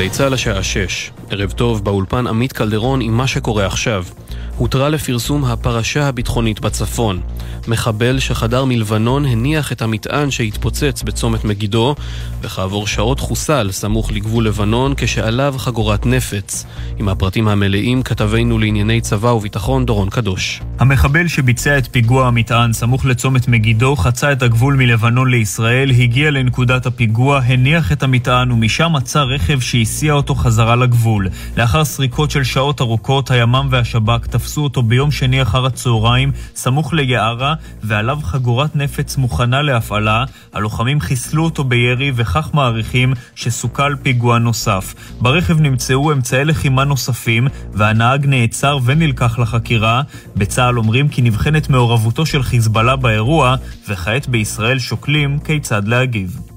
גלי צה"ל השעה 6. ערב טוב, באולפן עמית קלדרון עם מה שקורה עכשיו. הותרה לפרסום הפרשה הביטחונית בצפון. מחבל שחדר מלבנון הניח את המטען שהתפוצץ בצומת מגידו, וכעבור שעות חוסל סמוך לגבול לבנון כשעליו חגורת נפץ. עם הפרטים המלאים כתבנו לענייני צבא וביטחון דורון קדוש. המחבל שביצע את פיגוע המטען סמוך לצומת מגידו חצה את הגבול מלבנון לישראל, הגיע לנקודת הפיגוע, הניח את המטען ומשם מצא רכב שהסיע אותו חזרה לגבול. לאחר סריקות של שעות ארוכות, הימ"מ והשב"כ תפסו אותו ביום שני אחר הצהריים, סמוך ליערה, ועליו חגורת נפץ מוכנה להפעלה. הלוחמים חיסלו אותו בירי וכך מעריכים שסוכל פיגוע נוסף. ברכב נמצאו אמצעי לחימה נוספים, והנהג נעצר ונלקח לחקירה. בצה"ל אומרים כי נבחנת מעורבותו של חיזבאללה באירוע, וכעת בישראל שוקלים כיצד להגיב.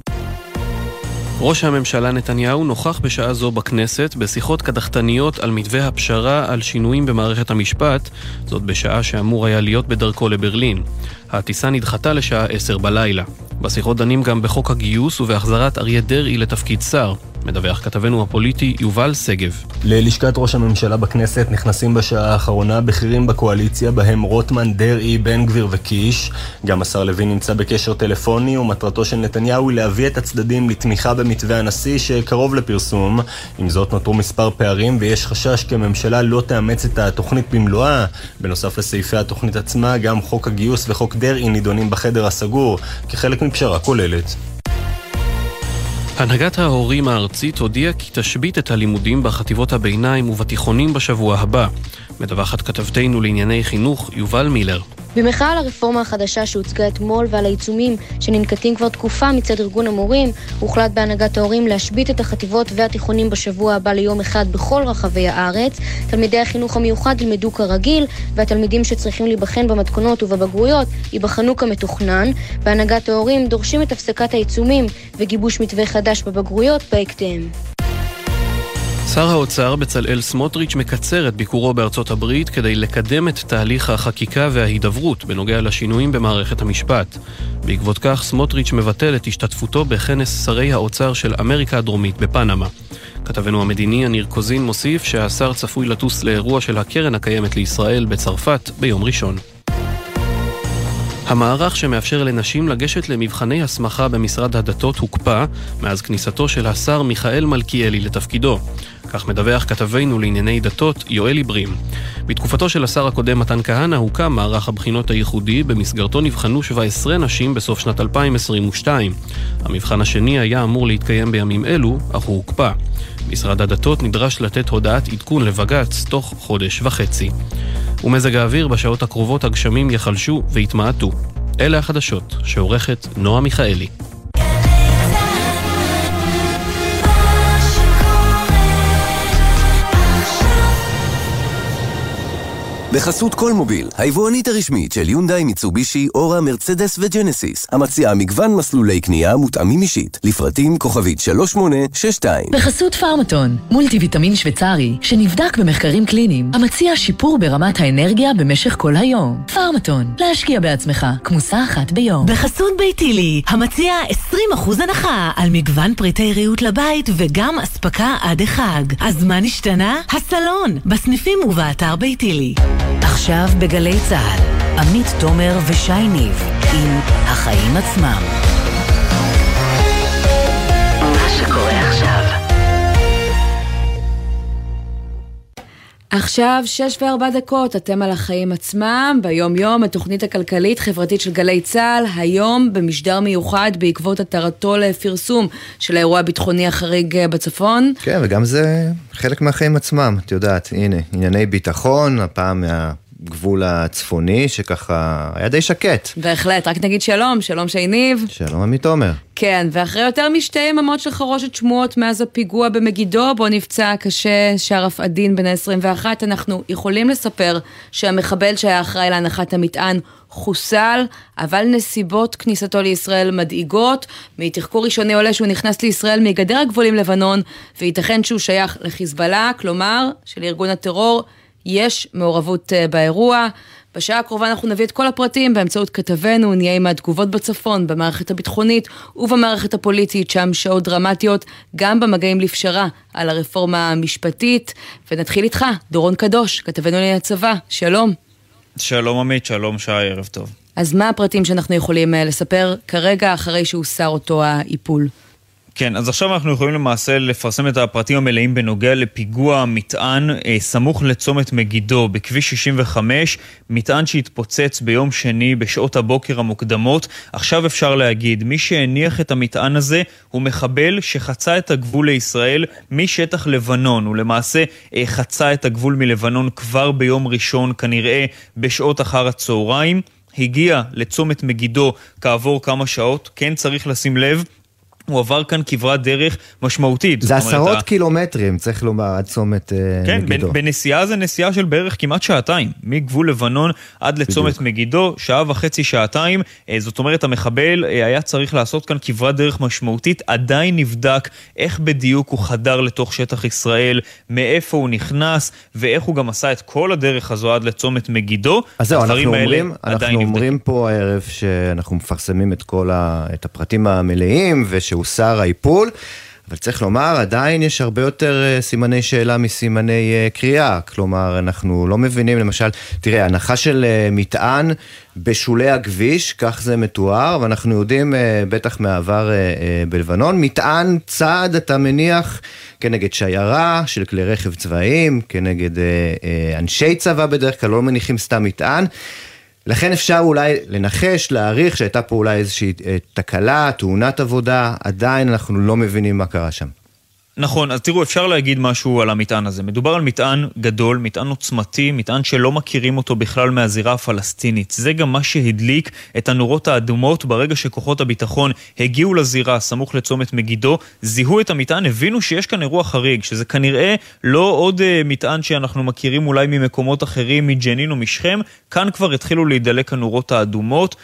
ראש הממשלה נתניהו נוכח בשעה זו בכנסת בשיחות קדחתניות על מתווה הפשרה על שינויים במערכת המשפט, זאת בשעה שאמור היה להיות בדרכו לברלין. הטיסה נדחתה לשעה עשר בלילה. בשיחות דנים גם בחוק הגיוס ובהחזרת אריה דרעי לתפקיד שר. מדווח כתבנו הפוליטי יובל שגב. ללשכת ראש הממשלה בכנסת נכנסים בשעה האחרונה בכירים בקואליציה, בהם רוטמן, דרעי, בן גביר וקיש. גם השר לוין נמצא בקשר טלפוני, ומטרתו של נתניהו היא להביא את הצדדים לתמיכה במתווה הנשיא שקרוב לפרסום. עם זאת נותרו מספר פערים, ויש חשש כי הממשלה לא תאמץ את התוכנית במלואה. בנוסף לסעיפי התוכנית עצמה, גם חוק הגיוס וחוק דרעי נידונים בחדר הסגור, כחלק מפשרה כוללת. הנהגת ההורים הארצית הודיעה כי תשבית את הלימודים בחטיבות הביניים ובתיכונים בשבוע הבא. מדווחת כתבתנו לענייני חינוך יובל מילר. במחאה על הרפורמה החדשה שהוצגה אתמול ועל העיצומים שננקטים כבר תקופה מצד ארגון המורים, הוחלט בהנהגת ההורים להשבית את החטיבות והתיכונים בשבוע הבא ליום אחד בכל רחבי הארץ. תלמידי החינוך המיוחד ילמדו כרגיל, והתלמידים שצריכים להיבחן במתכונות ובבגרויות ייבחנו כמתוכנן. בהנהגת ההורים דורשים את הפסקת העיצומים וגיבוש מתווה בבגרויות בהקדם. שר האוצר בצלאל סמוטריץ' מקצר את ביקורו בארצות הברית כדי לקדם את תהליך החקיקה וההידברות בנוגע לשינויים במערכת המשפט. בעקבות כך סמוטריץ' מבטל את השתתפותו בכנס שרי האוצר של אמריקה הדרומית בפנמה. כתבנו המדיני יניר קוזין מוסיף שהשר צפוי לטוס לאירוע של הקרן הקיימת לישראל בצרפת ביום ראשון. המערך שמאפשר לנשים לגשת למבחני הסמכה במשרד הדתות הוקפא מאז כניסתו של השר מיכאל מלכיאלי לתפקידו. כך מדווח כתבנו לענייני דתות יואל עיברים. בתקופתו של השר הקודם מתן כהנא הוקם מערך הבחינות הייחודי, במסגרתו נבחנו 17 נשים בסוף שנת 2022. המבחן השני היה אמור להתקיים בימים אלו, אך הוא הוקפא. משרד הדתות נדרש לתת הודעת עדכון לבג"ץ תוך חודש וחצי. ומזג האוויר בשעות הקרובות הגשמים יחלשו ויתמעטו. אלה החדשות שעורכת נועה מיכאלי. בחסות כל מוביל, היבואנית הרשמית של יונדאי, מיצובישי, אורה, מרצדס וג'נסיס, המציעה מגוון מסלולי קנייה מותאמים אישית, לפרטים כוכבית 3862. בחסות פארמטון, מולטי ויטמין שוויצרי, שנבדק במחקרים קליניים, המציע שיפור ברמת האנרגיה במשך כל היום. פארמטון, להשקיע בעצמך, כמוסה אחת ביום. בחסות ביתילי, המציע 20% הנחה על מגוון פריטי ריהוט לבית וגם אספקה עד החג. אז מה נשתנה? הסלון, בסניפים ובאתר ביתילי. עכשיו בגלי צה"ל, עמית תומר ושי ניב עם החיים עצמם. עכשיו שש וארבע דקות, אתם על החיים עצמם, ביום יום, התוכנית הכלכלית-חברתית של גלי צה"ל, היום במשדר מיוחד בעקבות התרתו לפרסום של האירוע הביטחוני החריג בצפון. כן, וגם זה חלק מהחיים עצמם, את יודעת, הנה, ענייני ביטחון, הפעם מה... הגבול הצפוני, שככה היה די שקט. בהחלט, רק נגיד שלום, שלום שי ניב. שלום עמית עומר. כן, ואחרי יותר משתי יממות של חרושת שמועות מאז הפיגוע במגידו, בו נפצע קשה שרף עדין בן ה-21, אנחנו יכולים לספר שהמחבל שהיה אחראי להנחת המטען חוסל, אבל נסיבות כניסתו לישראל מדאיגות. מתחקור ראשוני עולה שהוא נכנס לישראל מגדר הגבול עם לבנון, וייתכן שהוא שייך לחיזבאללה, כלומר, של ארגון הטרור. יש מעורבות באירוע. בשעה הקרובה אנחנו נביא את כל הפרטים באמצעות כתבנו, נהיה עם התגובות בצפון, במערכת הביטחונית ובמערכת הפוליטית, שם שעות דרמטיות, גם במגעים לפשרה על הרפורמה המשפטית. ונתחיל איתך, דורון קדוש, כתבנו לענייני הצבא, שלום. שלום עמית, שלום שי, ערב טוב. אז מה הפרטים שאנחנו יכולים אה, לספר כרגע אחרי שהוסר אותו האיפול? כן, אז עכשיו אנחנו יכולים למעשה לפרסם את הפרטים המלאים בנוגע לפיגוע מטען אה, סמוך לצומת מגידו בכביש 65, מטען שהתפוצץ ביום שני בשעות הבוקר המוקדמות. עכשיו אפשר להגיד, מי שהניח את המטען הזה הוא מחבל שחצה את הגבול לישראל משטח לבנון. הוא למעשה אה, חצה את הגבול מלבנון כבר ביום ראשון, כנראה בשעות אחר הצהריים. הגיע לצומת מגידו כעבור כמה שעות, כן צריך לשים לב, הוא עבר כאן כברת דרך משמעותית. זה עשרות אומרת, קילומטרים, צריך לומר, עד צומת uh, כן, מגידו. כן, בנסיעה זה נסיעה של בערך כמעט שעתיים, מגבול לבנון עד לצומת בדיוק. מגידו, שעה וחצי, שעתיים. Uh, זאת אומרת, המחבל uh, היה צריך לעשות כאן כברת דרך משמעותית, עדיין נבדק איך בדיוק הוא חדר לתוך שטח ישראל, מאיפה הוא נכנס, ואיך הוא גם עשה את כל הדרך הזו עד לצומת מגידו. אז זהו, אנחנו אומרים, אנחנו אומרים פה הערב שאנחנו מפרסמים את כל ה, את הפרטים המלאים, וש... שהוסר האיפול. אבל צריך לומר, עדיין יש הרבה יותר אה, סימני שאלה מסימני אה, קריאה. כלומר, אנחנו לא מבינים, למשל, תראה, הנחה של אה, מטען בשולי הכביש, כך זה מתואר, ואנחנו יודעים, בטח מהעבר בלבנון, מטען צעד, אתה מניח, כנגד שיירה של כלי רכב צבאיים, כנגד אנשי צבא בדרך כלל, לא מניחים סתם מטען. לכן אפשר אולי לנחש, להעריך שהייתה פה אולי איזושהי אה, תקלה, תאונת עבודה, עדיין אנחנו לא מבינים מה קרה שם. נכון, אז תראו, אפשר להגיד משהו על המטען הזה. מדובר על מטען גדול, מטען עוצמתי, מטען שלא מכירים אותו בכלל מהזירה הפלסטינית. זה גם מה שהדליק את הנורות האדומות ברגע שכוחות הביטחון הגיעו לזירה, סמוך לצומת מגידו, זיהו את המטען, הבינו שיש כאן אירוע חריג, שזה כנראה לא עוד uh, מטען שאנחנו מכירים אולי ממקומות אחרים, מג'נין או משכם, כאן כבר התחילו להידלק הנורות האדומות.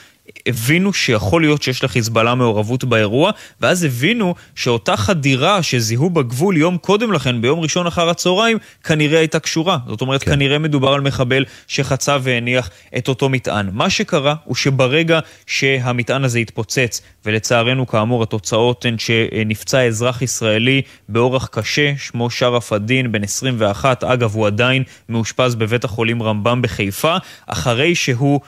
הבינו שיכול להיות שיש לחיזבאללה מעורבות באירוע, ואז הבינו שאותה חדירה שזיהו בגבול יום קודם לכן, ביום ראשון אחר הצהריים, כנראה הייתה קשורה. זאת אומרת, כן. כנראה מדובר על מחבל שחצה והניח את אותו מטען. מה שקרה הוא שברגע שהמטען הזה התפוצץ, ולצערנו, כאמור, התוצאות הן שנפצע אזרח ישראלי באורח קשה, שמו שרף א-דין, בן 21, אגב, הוא עדיין מאושפז בבית החולים רמב"ם בחיפה, אחרי שהוא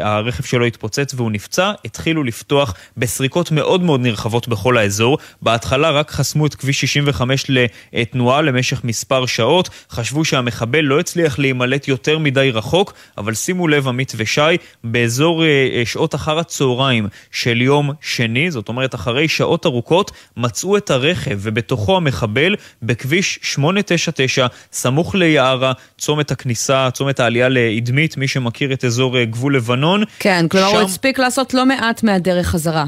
הרכב שלו התפוצץ והוא נפצע, התחילו לפתוח בסריקות מאוד מאוד נרחבות בכל האזור. בהתחלה רק חסמו את כביש 65 לתנועה למשך מספר שעות, חשבו שהמחבל לא הצליח להימלט יותר מדי רחוק, אבל שימו לב, עמית ושי, באזור אה, שעות אחר הצהריים של יום שני, זאת אומרת אחרי שעות ארוכות, מצאו את הרכב ובתוכו המחבל בכביש 899, סמוך ליערה, צומת הכניסה, צומת העלייה לאדמית, מי שמכיר את אזור גבול לבנון. כן, כלומר שם... הוא הספיק לעשות לא מעט מהדרך חזרה.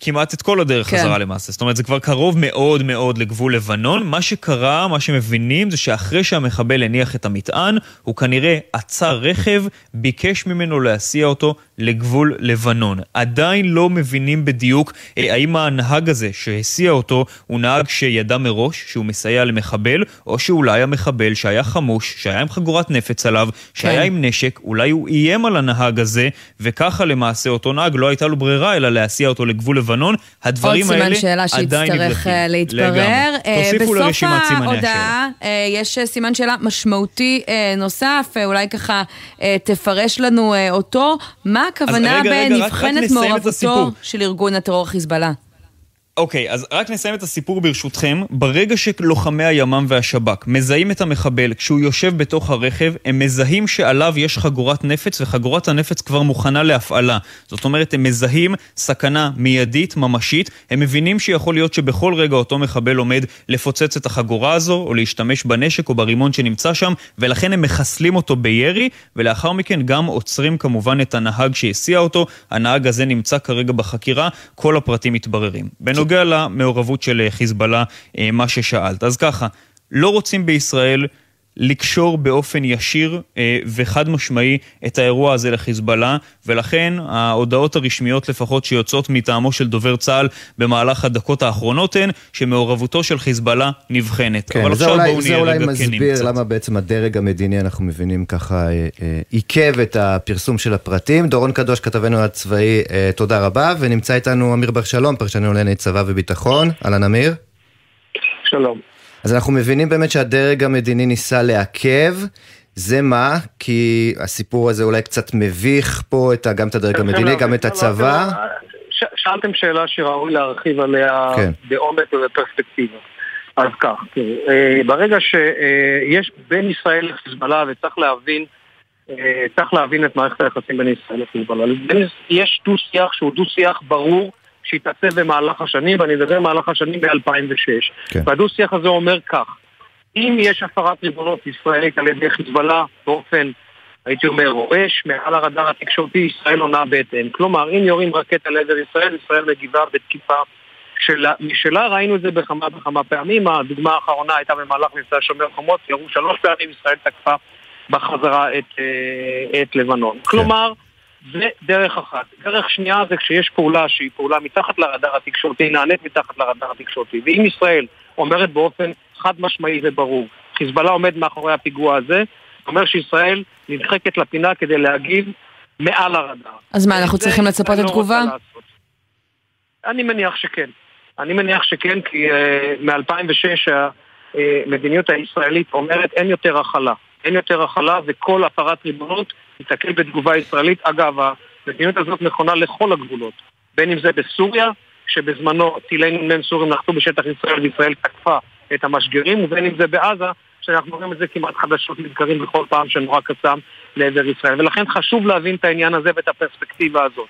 כמעט את כל הדרך כן. חזרה למעשה. זאת אומרת, זה כבר קרוב מאוד מאוד לגבול לבנון. מה שקרה, מה שמבינים, זה שאחרי שהמחבל הניח את המטען, הוא כנראה עצר רכב, ביקש ממנו להסיע אותו לגבול לבנון. עדיין לא מבינים בדיוק אה, האם הנהג הזה שהסיע אותו הוא נהג שידע מראש שהוא מסייע למחבל, או שאולי המחבל שהיה חמוש, שהיה עם חגורת נפץ עליו, שהיה כן. עם נשק, אולי הוא איים על הנהג הזה, וככה למעשה אותו נהג לא הייתה לו ברירה אלא להסיע אותו לגבול לבנון. הדברים האלה עדיין נבדקים. עוד סימן שאלה שיצטרך אה, להתברר. אה, תוסיפו לרשימת סימני השאלה. ההודעה יש סימן שאלה משמעותי נוסף, אולי ככה תפרש לנו אותו. מה הכוונה בנבחנת מעורבותו של ארגון הטרור חיזבאללה? אוקיי, אז רק נסיים את הסיפור ברשותכם. ברגע שלוחמי הימ"מ והשב"כ מזהים את המחבל כשהוא יושב בתוך הרכב, הם מזהים שעליו יש חגורת נפץ, וחגורת הנפץ כבר מוכנה להפעלה. זאת אומרת, הם מזהים סכנה מיידית, ממשית. הם מבינים שיכול להיות שבכל רגע אותו מחבל עומד לפוצץ את החגורה הזו, או להשתמש בנשק או ברימון שנמצא שם, ולכן הם מחסלים אותו בירי, ולאחר מכן גם עוצרים כמובן את הנהג שהסיע אותו. הנהג הזה נמצא כרגע בחקירה, כל הפרטים מתבררים. בנוג... בנוגע למעורבות של חיזבאללה, אה, מה ששאלת. אז ככה, לא רוצים בישראל לקשור באופן ישיר אה, וחד משמעי את האירוע הזה לחיזבאללה, ולכן ההודעות הרשמיות לפחות שיוצאות מטעמו של דובר צה"ל במהלך הדקות האחרונות הן שמעורבותו של חיזבאללה נבחנת. כן, אבל עכשיו אולי, בואו נהיה רגע כנים קצת. זה אולי מסביר למה בעצם הדרג המדיני, אנחנו מבינים ככה, אה, אה, עיכב את הפרסום של הפרטים. דורון קדוש, כתבנו הצבאי, אה, תודה רבה, ונמצא איתנו אמיר בר שלום, פרשנו לענייני צבא וביטחון. אהלן אמיר. שלום. אז אנחנו מבינים באמת שהדרג המדיני ניסה לעכב. זה מה? כי הסיפור הזה אולי קצת מביך פה את, גם את הדרג כן, המדיני, כן, גם את הצבא. שאלתם שאלה שראוי להרחיב עליה כן. בעומק ובפרספקטיבה. אז כך, תראו, אה, ברגע שיש בין ישראל לחיזבאללה, וצריך להבין, אה, צריך להבין את מערכת היחסים בין ישראל לחיזבאללה. יש דו-שיח שהוא דו-שיח ברור, שהתעצב במהלך השנים, ואני מדבר במהלך השנים ב-2006. כן. והדו-שיח הזה אומר כך, אם יש הפרת ריבונות ישראלית על ידי חיזבאללה באופן, הייתי אומר, רועש, מעל הרדאר התקשורתי, ישראל עונה בהתאם. כלומר, אם יורים רקטה לעבר ישראל, ישראל מגיבה בתקיפה שלה, משלה, ראינו את זה בכמה וכמה פעמים, הדוגמה האחרונה הייתה במהלך מבצע שומר חומות, ירו שלוש פעמים, ישראל תקפה בחזרה את, אה, את לבנון. כן. כלומר, זה דרך אחת. דרך שנייה זה כשיש פעולה שהיא פעולה מתחת לרדאר התקשורתי, נענית מתחת לרדאר התקשורתי. ואם ישראל אומרת באופן חד משמעי וברור, חיזבאללה עומד מאחורי הפיגוע הזה, זה אומר שישראל נדחקת לפינה כדי להגיב מעל הרדאר. אז מה, אנחנו צריכים לצפות את תגובה? אני מניח שכן. אני מניח שכן, כי uh, מ-2006 המדיניות הישראלית אומרת אין יותר הכלה. אין יותר הכלה וכל הפרת ריבונות ייתקל בתגובה ישראלית. אגב, המדיניות הזאת נכונה לכל הגבולות. בין אם זה בסוריה, שבזמנו טילי נ"מ סורים נחתו בשטח ישראל וישראל תקפה את המשגרים, ובין אם זה בעזה, שאנחנו רואים את זה כמעט חדשות נזכרים בכל פעם שנורא קסם לעבר ישראל. ולכן חשוב להבין את העניין הזה ואת הפרספקטיבה הזאת.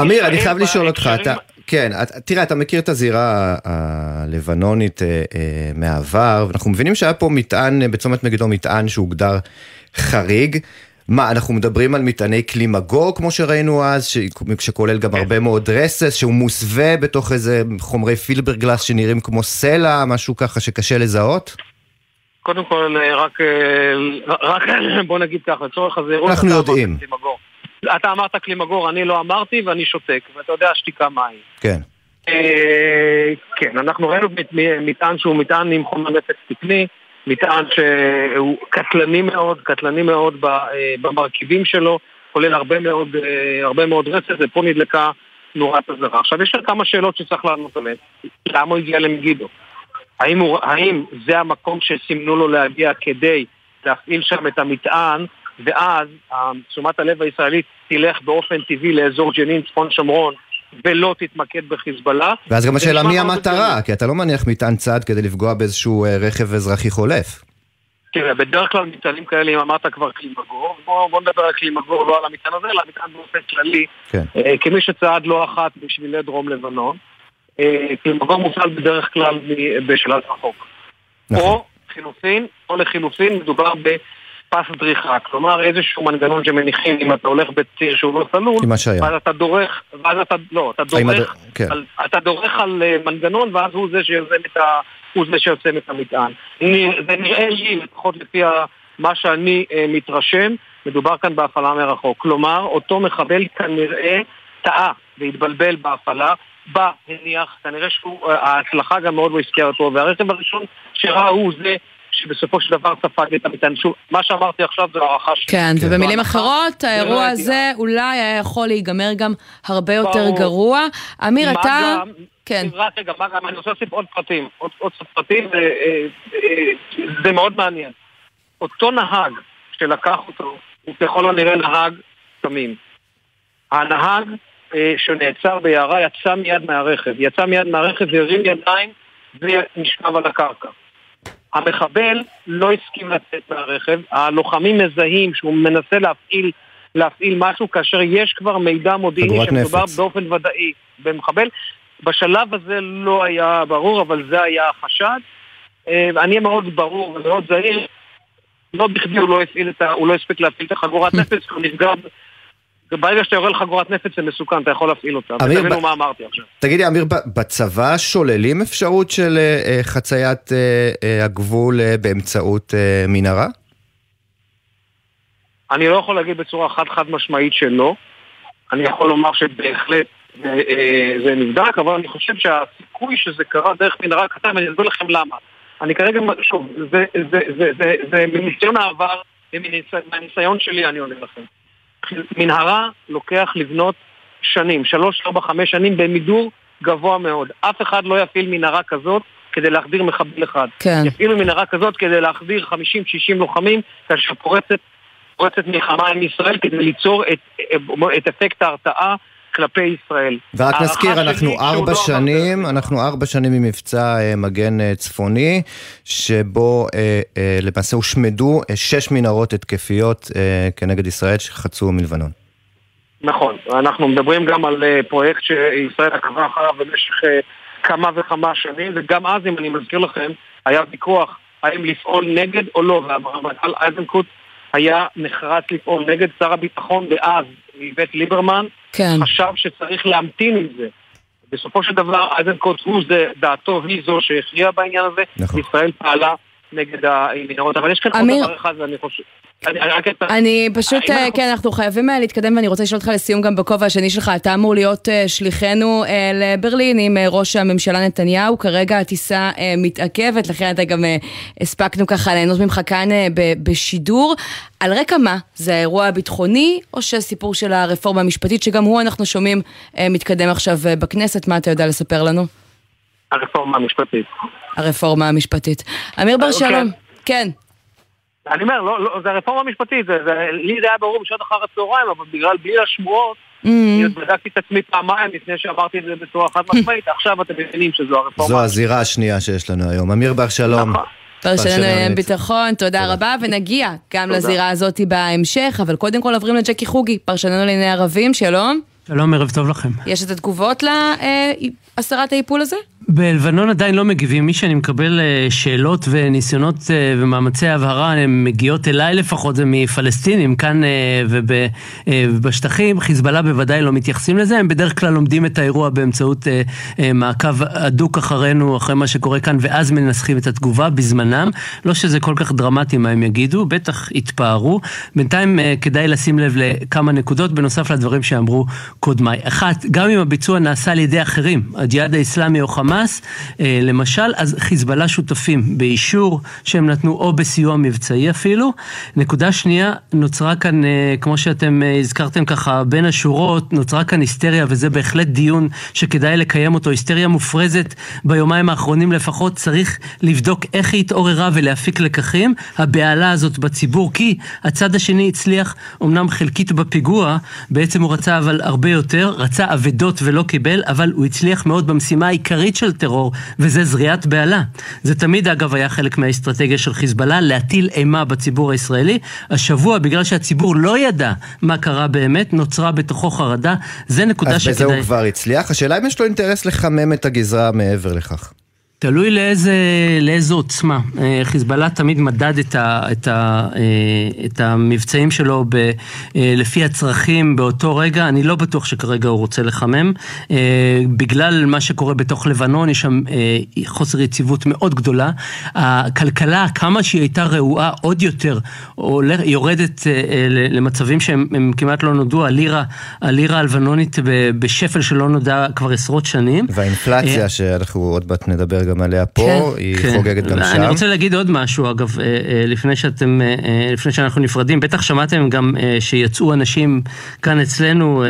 אמיר, אני חייב לשאול אותך, אתה, כן, תראה, אתה מכיר את הזירה הלבנונית אה, אה, מהעבר, ואנחנו מבינים שהיה פה מטען, אה, בצומת מגידו מטען שהוגדר חריג. מה, אנחנו מדברים על מטעני קלימגור, כמו שראינו אז, שכולל גם כן. הרבה מאוד רסס, שהוא מוסווה בתוך איזה חומרי פילברגלס שנראים כמו סלע, משהו ככה שקשה לזהות? קודם כל, רק, רק בוא נגיד ככה, לצורך הזהירות, אנחנו יודעים. אתה אמרת קלימגור, אני לא אמרתי ואני שותק, ואתה יודע שתיקה מהי. כן. אה, כן, אנחנו ראינו מטען שהוא מטען עם חומר נפץ תקני, מטען שהוא קטלני מאוד, קטלני מאוד אה, במרכיבים שלו, כולל הרבה מאוד, אה, הרבה מאוד רצף, ופה נדלקה נורת אזהרה. עכשיו, יש כמה שאלות שצריך לענות עליהן. למה הוא הגיע למגידו? האם, הוא, האם זה המקום שסימנו לו להגיע כדי להפעיל שם את המטען ואז תשומת הלב הישראלית תלך באופן טבעי לאזור ג'נין, צפון שומרון, ולא תתמקד בחיזבאללה. ואז גם השאלה מי המטרה, כי אתה לא מניח מטען צד כדי לפגוע באיזשהו אה, רכב אזרחי חולף. תראה, בדרך כלל מטענים כאלה, אם אמרת כבר קלימגור, בוא, בוא נדבר על קלימגור, לא על המטען הזה, אלא המטען באופן כללי, כן. אה, כמי שצעד לא אחת בשבילי דרום לבנון, אה, קלימגור מופעל בדרך כלל בשלט רחוק. נכון. או חילופין, או לחילופין, מדובר ב... פס דריכה, כלומר איזשהו מנגנון שמניחים אם אתה הולך בציר שהוא לא סלול, ואז אתה דורך, ואז אתה, לא, אתה דורך, כן. על, אתה דורך על אה, מנגנון ואז הוא זה שיוזם את ה... הוא זה שיוצם את המטען. זה נראה לי, לפחות לפי מה שאני אה, מתרשם, מדובר כאן בהפעלה מרחוק. כלומר, אותו מחבל כנראה טעה והתבלבל בהפעלה, בא, הניח, כנראה שההצלחה אה, גם מאוד לא הזכירה אותו, והרכב הראשון שראה הוא זה שבסופו של דבר ספג את המטען. שוב, מה שאמרתי עכשיו זו הערכה שלי. כן, כן, ובמילים אחרות, לא האירוע הזה אולי היה יכול להיגמר גם הרבה יותר גרוע. אמיר, אתה... כן. רק רגע, מה גם, אני רוצה להוסיף עוד פרטים, עוד, עוד פרטים, אה, אה, אה, זה מאוד מעניין. אותו נהג שלקח אותו, הוא ככל הנראה נהג סמים. הנהג שנעצר ביערה יצא מיד מהרכב, יצא מיד מהרכב, הרים ידיים ונשכב על הקרקע. המחבל לא הסכים לצאת מהרכב, הלוחמים מזהים שהוא מנסה להפעיל, להפעיל משהו כאשר יש כבר מידע מודיעיני שמדובר באופן ודאי במחבל. בשלב הזה לא היה ברור, אבל זה היה החשד. אה, אני מאוד ברור ומאוד זהיר, לא בכדי הוא לא, הוא לא הספיק להפעיל את החגורת נפץ, הוא נפגע ברגע שאתה יורה לך גורת נפץ זה מסוכן, אתה יכול להפעיל אותה. אמיר, ב... מה אמרתי עכשיו. תגידי, אמיר, בצבא שוללים אפשרות של uh, חציית uh, uh, הגבול uh, באמצעות uh, מנהרה? אני לא יכול להגיד בצורה חד חד משמעית שלא. אני יכול לומר שבהחלט זה, uh, זה נבדק, אבל אני חושב שהסיכוי שזה קרה דרך מנהרה קטן, ואני אסביר לכם למה. אני כרגע, שוב, זה, זה, זה, זה, זה, זה מניסיון העבר, מהניסיון שלי אני עונה לכם. מנהרה לוקח לבנות שנים, שלוש, ארבע, חמש שנים במידור גבוה מאוד. אף אחד לא יפעיל מנהרה כזאת כדי להחדיר מחבל אחד. כן. יפעילו מנהרה כזאת כדי להחדיר 50-60 לוחמים כאשר פורצת, פורצת מלחמה עם ישראל כדי ליצור את, את אפקט ההרתעה כלפי ישראל. ורק נזכיר, אנחנו ארבע לא שנים, אנחנו ארבע שנים ממבצע אה, מגן אה, צפוני, שבו אה, למעשה הושמדו שש מנהרות התקפיות כנגד ישראל שחצו מלבנון. נכון, אנחנו מדברים גם על פרויקט שישראל עקבה אחריו במשך כמה וכמה שנים, וגם אז, אם אני מזכיר לכם, היה ויכוח האם לפעול נגד או לא, והרמטכ"ל אייזנקוט היה נחרץ לפעול נגד שר הביטחון דאז, איווט ליברמן, כן. חשב שצריך להמתין עם זה. בסופו של דבר, אייזנקוט הוא זה, דעתו היא זו שהכריעה בעניין הזה, נכון. ישראל פעלה נגד המנהרות, אבל יש כאן עוד דבר אחד, ואני חושב... אני פשוט, אה, כן, אנחנו חייבים אה, להתקדם ואני רוצה לשאול אותך לסיום גם בכובע השני שלך, אתה אמור להיות אה, שליחנו לברלין עם ראש הממשלה נתניהו, כרגע הטיסה מתעכבת, לכן אתה גם הספקנו ככה ליהנות ממך כאן בשידור. על רקע מה? זה האירוע הביטחוני או שהסיפור של הרפורמה המשפטית, שגם הוא אנחנו שומעים מתקדם עכשיו בכנסת, מה אתה יודע לספר לנו? הרפורמה המשפטית. הרפורמה המשפטית. אמיר בר אוקיי. שלום, כן. אני אומר, לא, לא, זה הרפורמה המשפטית, זה, זה, לי זה היה ברור בשעות אחר הצהריים, אבל בגלל בלי השמועות, mm-hmm. בדקתי את עצמי פעמיים לפני שאמרתי את זה בצורה חד משמעית, עכשיו אתם מבינים שזו הרפורמה. זו הזירה השנייה שיש לנו היום. אמיר בר שלום. נכון. פרשננו לענייני ביטחון, תודה רבה, ונגיע גם לזירה הזאת בהמשך, אבל קודם כל עוברים לג'קי חוגי, פרשננו לענייני ערבים, שלום. שלום, ערב טוב לכם. יש את התגובות להסרת האיפול הזה? בלבנון עדיין לא מגיבים. מי שאני מקבל אה, שאלות וניסיונות אה, ומאמצי הבהרה, הן מגיעות אליי לפחות, זה מפלסטינים כאן אה, ובשטחים. חיזבאללה בוודאי לא מתייחסים לזה, הם בדרך כלל לומדים את האירוע באמצעות מעקב הדוק אחרינו, אחרי מה שקורה כאן, ואז מנסחים את התגובה בזמנם. לא שזה כל כך דרמטי מה הם יגידו, בטח יתפארו. בינתיים כדאי לשים לב לכמה נקודות, בנוסף לדברים שאמרו קודמיי. אחת, גם אם הביצוע נעשה על ידי אחרים, הג'יהאד האיסלאמי או חמאס, חמאס, אה, למשל, אז חיזבאללה שותפים באישור שהם נתנו או בסיוע מבצעי אפילו. נקודה שנייה, נוצרה כאן, אה, כמו שאתם אה, הזכרתם ככה בין השורות, נוצרה כאן היסטריה וזה בהחלט דיון שכדאי לקיים אותו, היסטריה מופרזת ביומיים האחרונים לפחות, צריך לבדוק איך היא התעוררה ולהפיק לקחים. הבהלה הזאת בציבור, כי הצד השני הצליח אמנם חלקית בפיגוע, בעצם הוא רצה אבל הרבה יותר, רצה אבדות ולא קיבל, אבל הוא הצליח מאוד במשימה העיקרית של טרור, וזה זריעת בהלה. זה תמיד אגב היה חלק מהאסטרטגיה של חיזבאללה, להטיל אימה בציבור הישראלי. השבוע, בגלל שהציבור לא ידע מה קרה באמת, נוצרה בתוכו חרדה. זה נקודה שכדאי... אז בזה הוא כבר הצליח. השאלה אם יש לו אינטרס לחמם את הגזרה מעבר לכך. תלוי לאיזה, לאיזו עוצמה. אה, חיזבאללה תמיד מדד את, ה, את, ה, אה, את המבצעים שלו ב, אה, לפי הצרכים באותו רגע. אני לא בטוח שכרגע הוא רוצה לחמם. בגלל מה שקורה בתוך לבנון, יש שם חוסר יציבות מאוד גדולה. הכלכלה, כמה שהיא הייתה רעועה עוד יותר, יורדת למצבים שהם כמעט לא נודעו. הלירה, הלירה הלבנונית בשפל שלא נודע כבר עשרות שנים. והאינפלציה, שאנחנו עוד מעט נדבר גם עליה פה, כן, היא כן. חוגגת גם שם. אני רוצה להגיד עוד משהו, אגב, אה, אה, לפני שאתם, אה, לפני שאנחנו נפרדים, בטח שמעתם גם שיצאו אנשים כאן אצלנו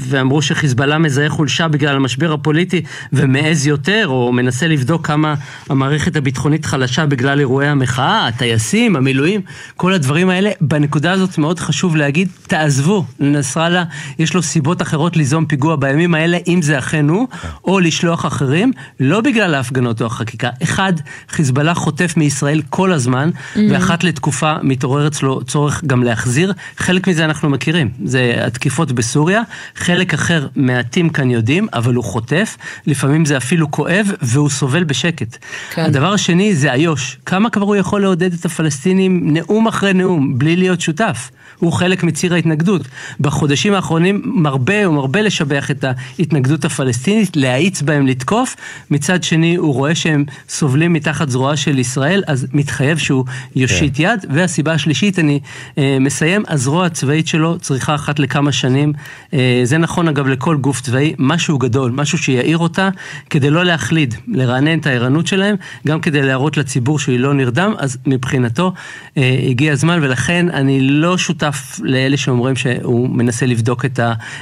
ואמרו שחיזבאללה מזהה חולשה בגלל המשבר הפוליטי ומעז יותר, או מנסה לבדוק כמה המערכת הביטחונית חלשה בגלל אירועי המחאה, הטייסים, המילואים, כל הדברים האלה. בנקודה הזאת מאוד חשוב להגיד, תעזבו, לנסראללה יש לו סיבות אחרות ליזום פיגוע בימים האלה, אם זה אכן הוא, או לשלוח אחרים, לא בגלל... ההפגנות או החקיקה. אחד, חיזבאללה חוטף מישראל כל הזמן, mm-hmm. ואחת לתקופה מתעורר אצלו צורך גם להחזיר. חלק מזה אנחנו מכירים, זה התקיפות בסוריה. חלק אחר מעטים כאן יודעים, אבל הוא חוטף, לפעמים זה אפילו כואב, והוא סובל בשקט. כן. הדבר השני זה איו"ש. כמה כבר הוא יכול לעודד את הפלסטינים נאום אחרי נאום, בלי להיות שותף? הוא חלק מציר ההתנגדות. בחודשים האחרונים מרבה, הוא מרבה לשבח את ההתנגדות הפלסטינית, להאיץ בהם לתקוף, מצד שני הוא רואה שהם סובלים מתחת זרועה של ישראל, אז מתחייב שהוא יושיט כן. יד. והסיבה השלישית, אני אה, מסיים, הזרוע הצבאית שלו צריכה אחת לכמה שנים, אה, זה נכון אגב לכל גוף צבאי, משהו גדול, משהו שיעיר אותה, כדי לא להחליד, לרענן את הערנות שלהם, גם כדי להראות לציבור שהיא לא נרדם, אז מבחינתו אה, הגיע הזמן, ולכן אני לא שותף לאלה שאומרים שהוא מנסה לבדוק את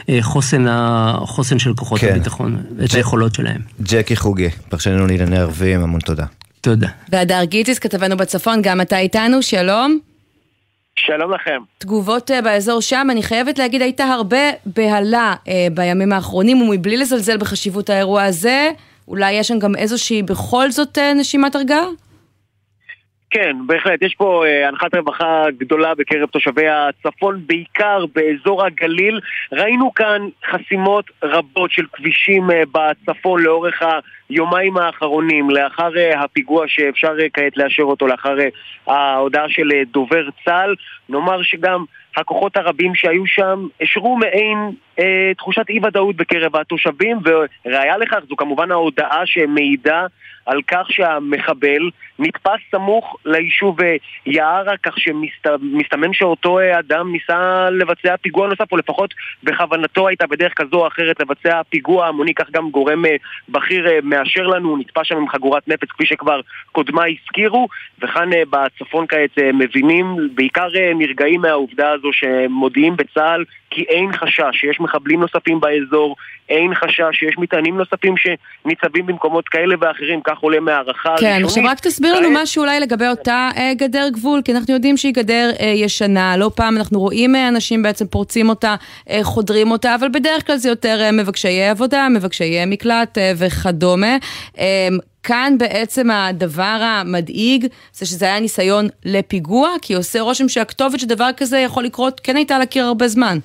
החוסן, החוסן של כוחות כן. הביטחון, את היכולות שלהם. ג'קי חוגי, פרשננו לענייני ערבים, המון תודה. תודה. והדר גיטיס, כתבנו בצפון, גם אתה איתנו, שלום. שלום לכם. תגובות uh, באזור שם, אני חייבת להגיד, הייתה הרבה בהלה uh, בימים האחרונים, ומבלי לזלזל בחשיבות האירוע הזה, אולי יש שם גם איזושהי בכל זאת uh, נשימת הרגעה? כן, בהחלט. יש פה אה, הנחת רווחה גדולה בקרב תושבי הצפון, בעיקר באזור הגליל. ראינו כאן חסימות רבות של כבישים אה, בצפון לאורך היומיים האחרונים, לאחר אה, הפיגוע שאפשר אה, כעת לאשר אותו, לאחר אה, ההודעה של דובר צה"ל. נאמר שגם הכוחות הרבים שהיו שם השרו מעין אה, תחושת אי ודאות בקרב התושבים, וראיה לכך זו כמובן ההודעה שמעידה על כך שהמחבל נתפס סמוך ליישוב אה, יערה, כך שמסתמן שאותו אה, אדם ניסה לבצע פיגוע נוסף, או לפחות בכוונתו הייתה בדרך כזו או אחרת לבצע פיגוע המוני, כך גם גורם אה, בכיר מאשר לנו, הוא נתפס שם עם חגורת נפץ, כפי שכבר קודמיי הזכירו, וכאן בצפון כעת מבינים, בעיקר נרגעים מהעובדה הזו שמודיעים בצה"ל כי אין חשש שיש מחבלים נוספים באזור, אין חשש שיש מטענים נוספים שניצבים במקומות כאלה ואחרים, כך עולה מהערכה כן, הראשונית. כן, עכשיו רק תסביר לנו משהו אולי לגבי אותה אה, גדר גבול, כי אנחנו יודעים שהיא גדר אה, ישנה, לא פעם אנחנו רואים אה, אנשים בעצם פורצים אותה, אה, חודרים אותה, אבל בדרך כלל זה יותר אה, מבקשי עבודה, מבקשי מקלט אה, וכדומה. כאן בעצם הדבר המדאיג זה שזה היה ניסיון לפיגוע, כי עושה רושם שהכתובת שדבר כזה יכול לקרות כן הייתה על הקיר הרבה זמן.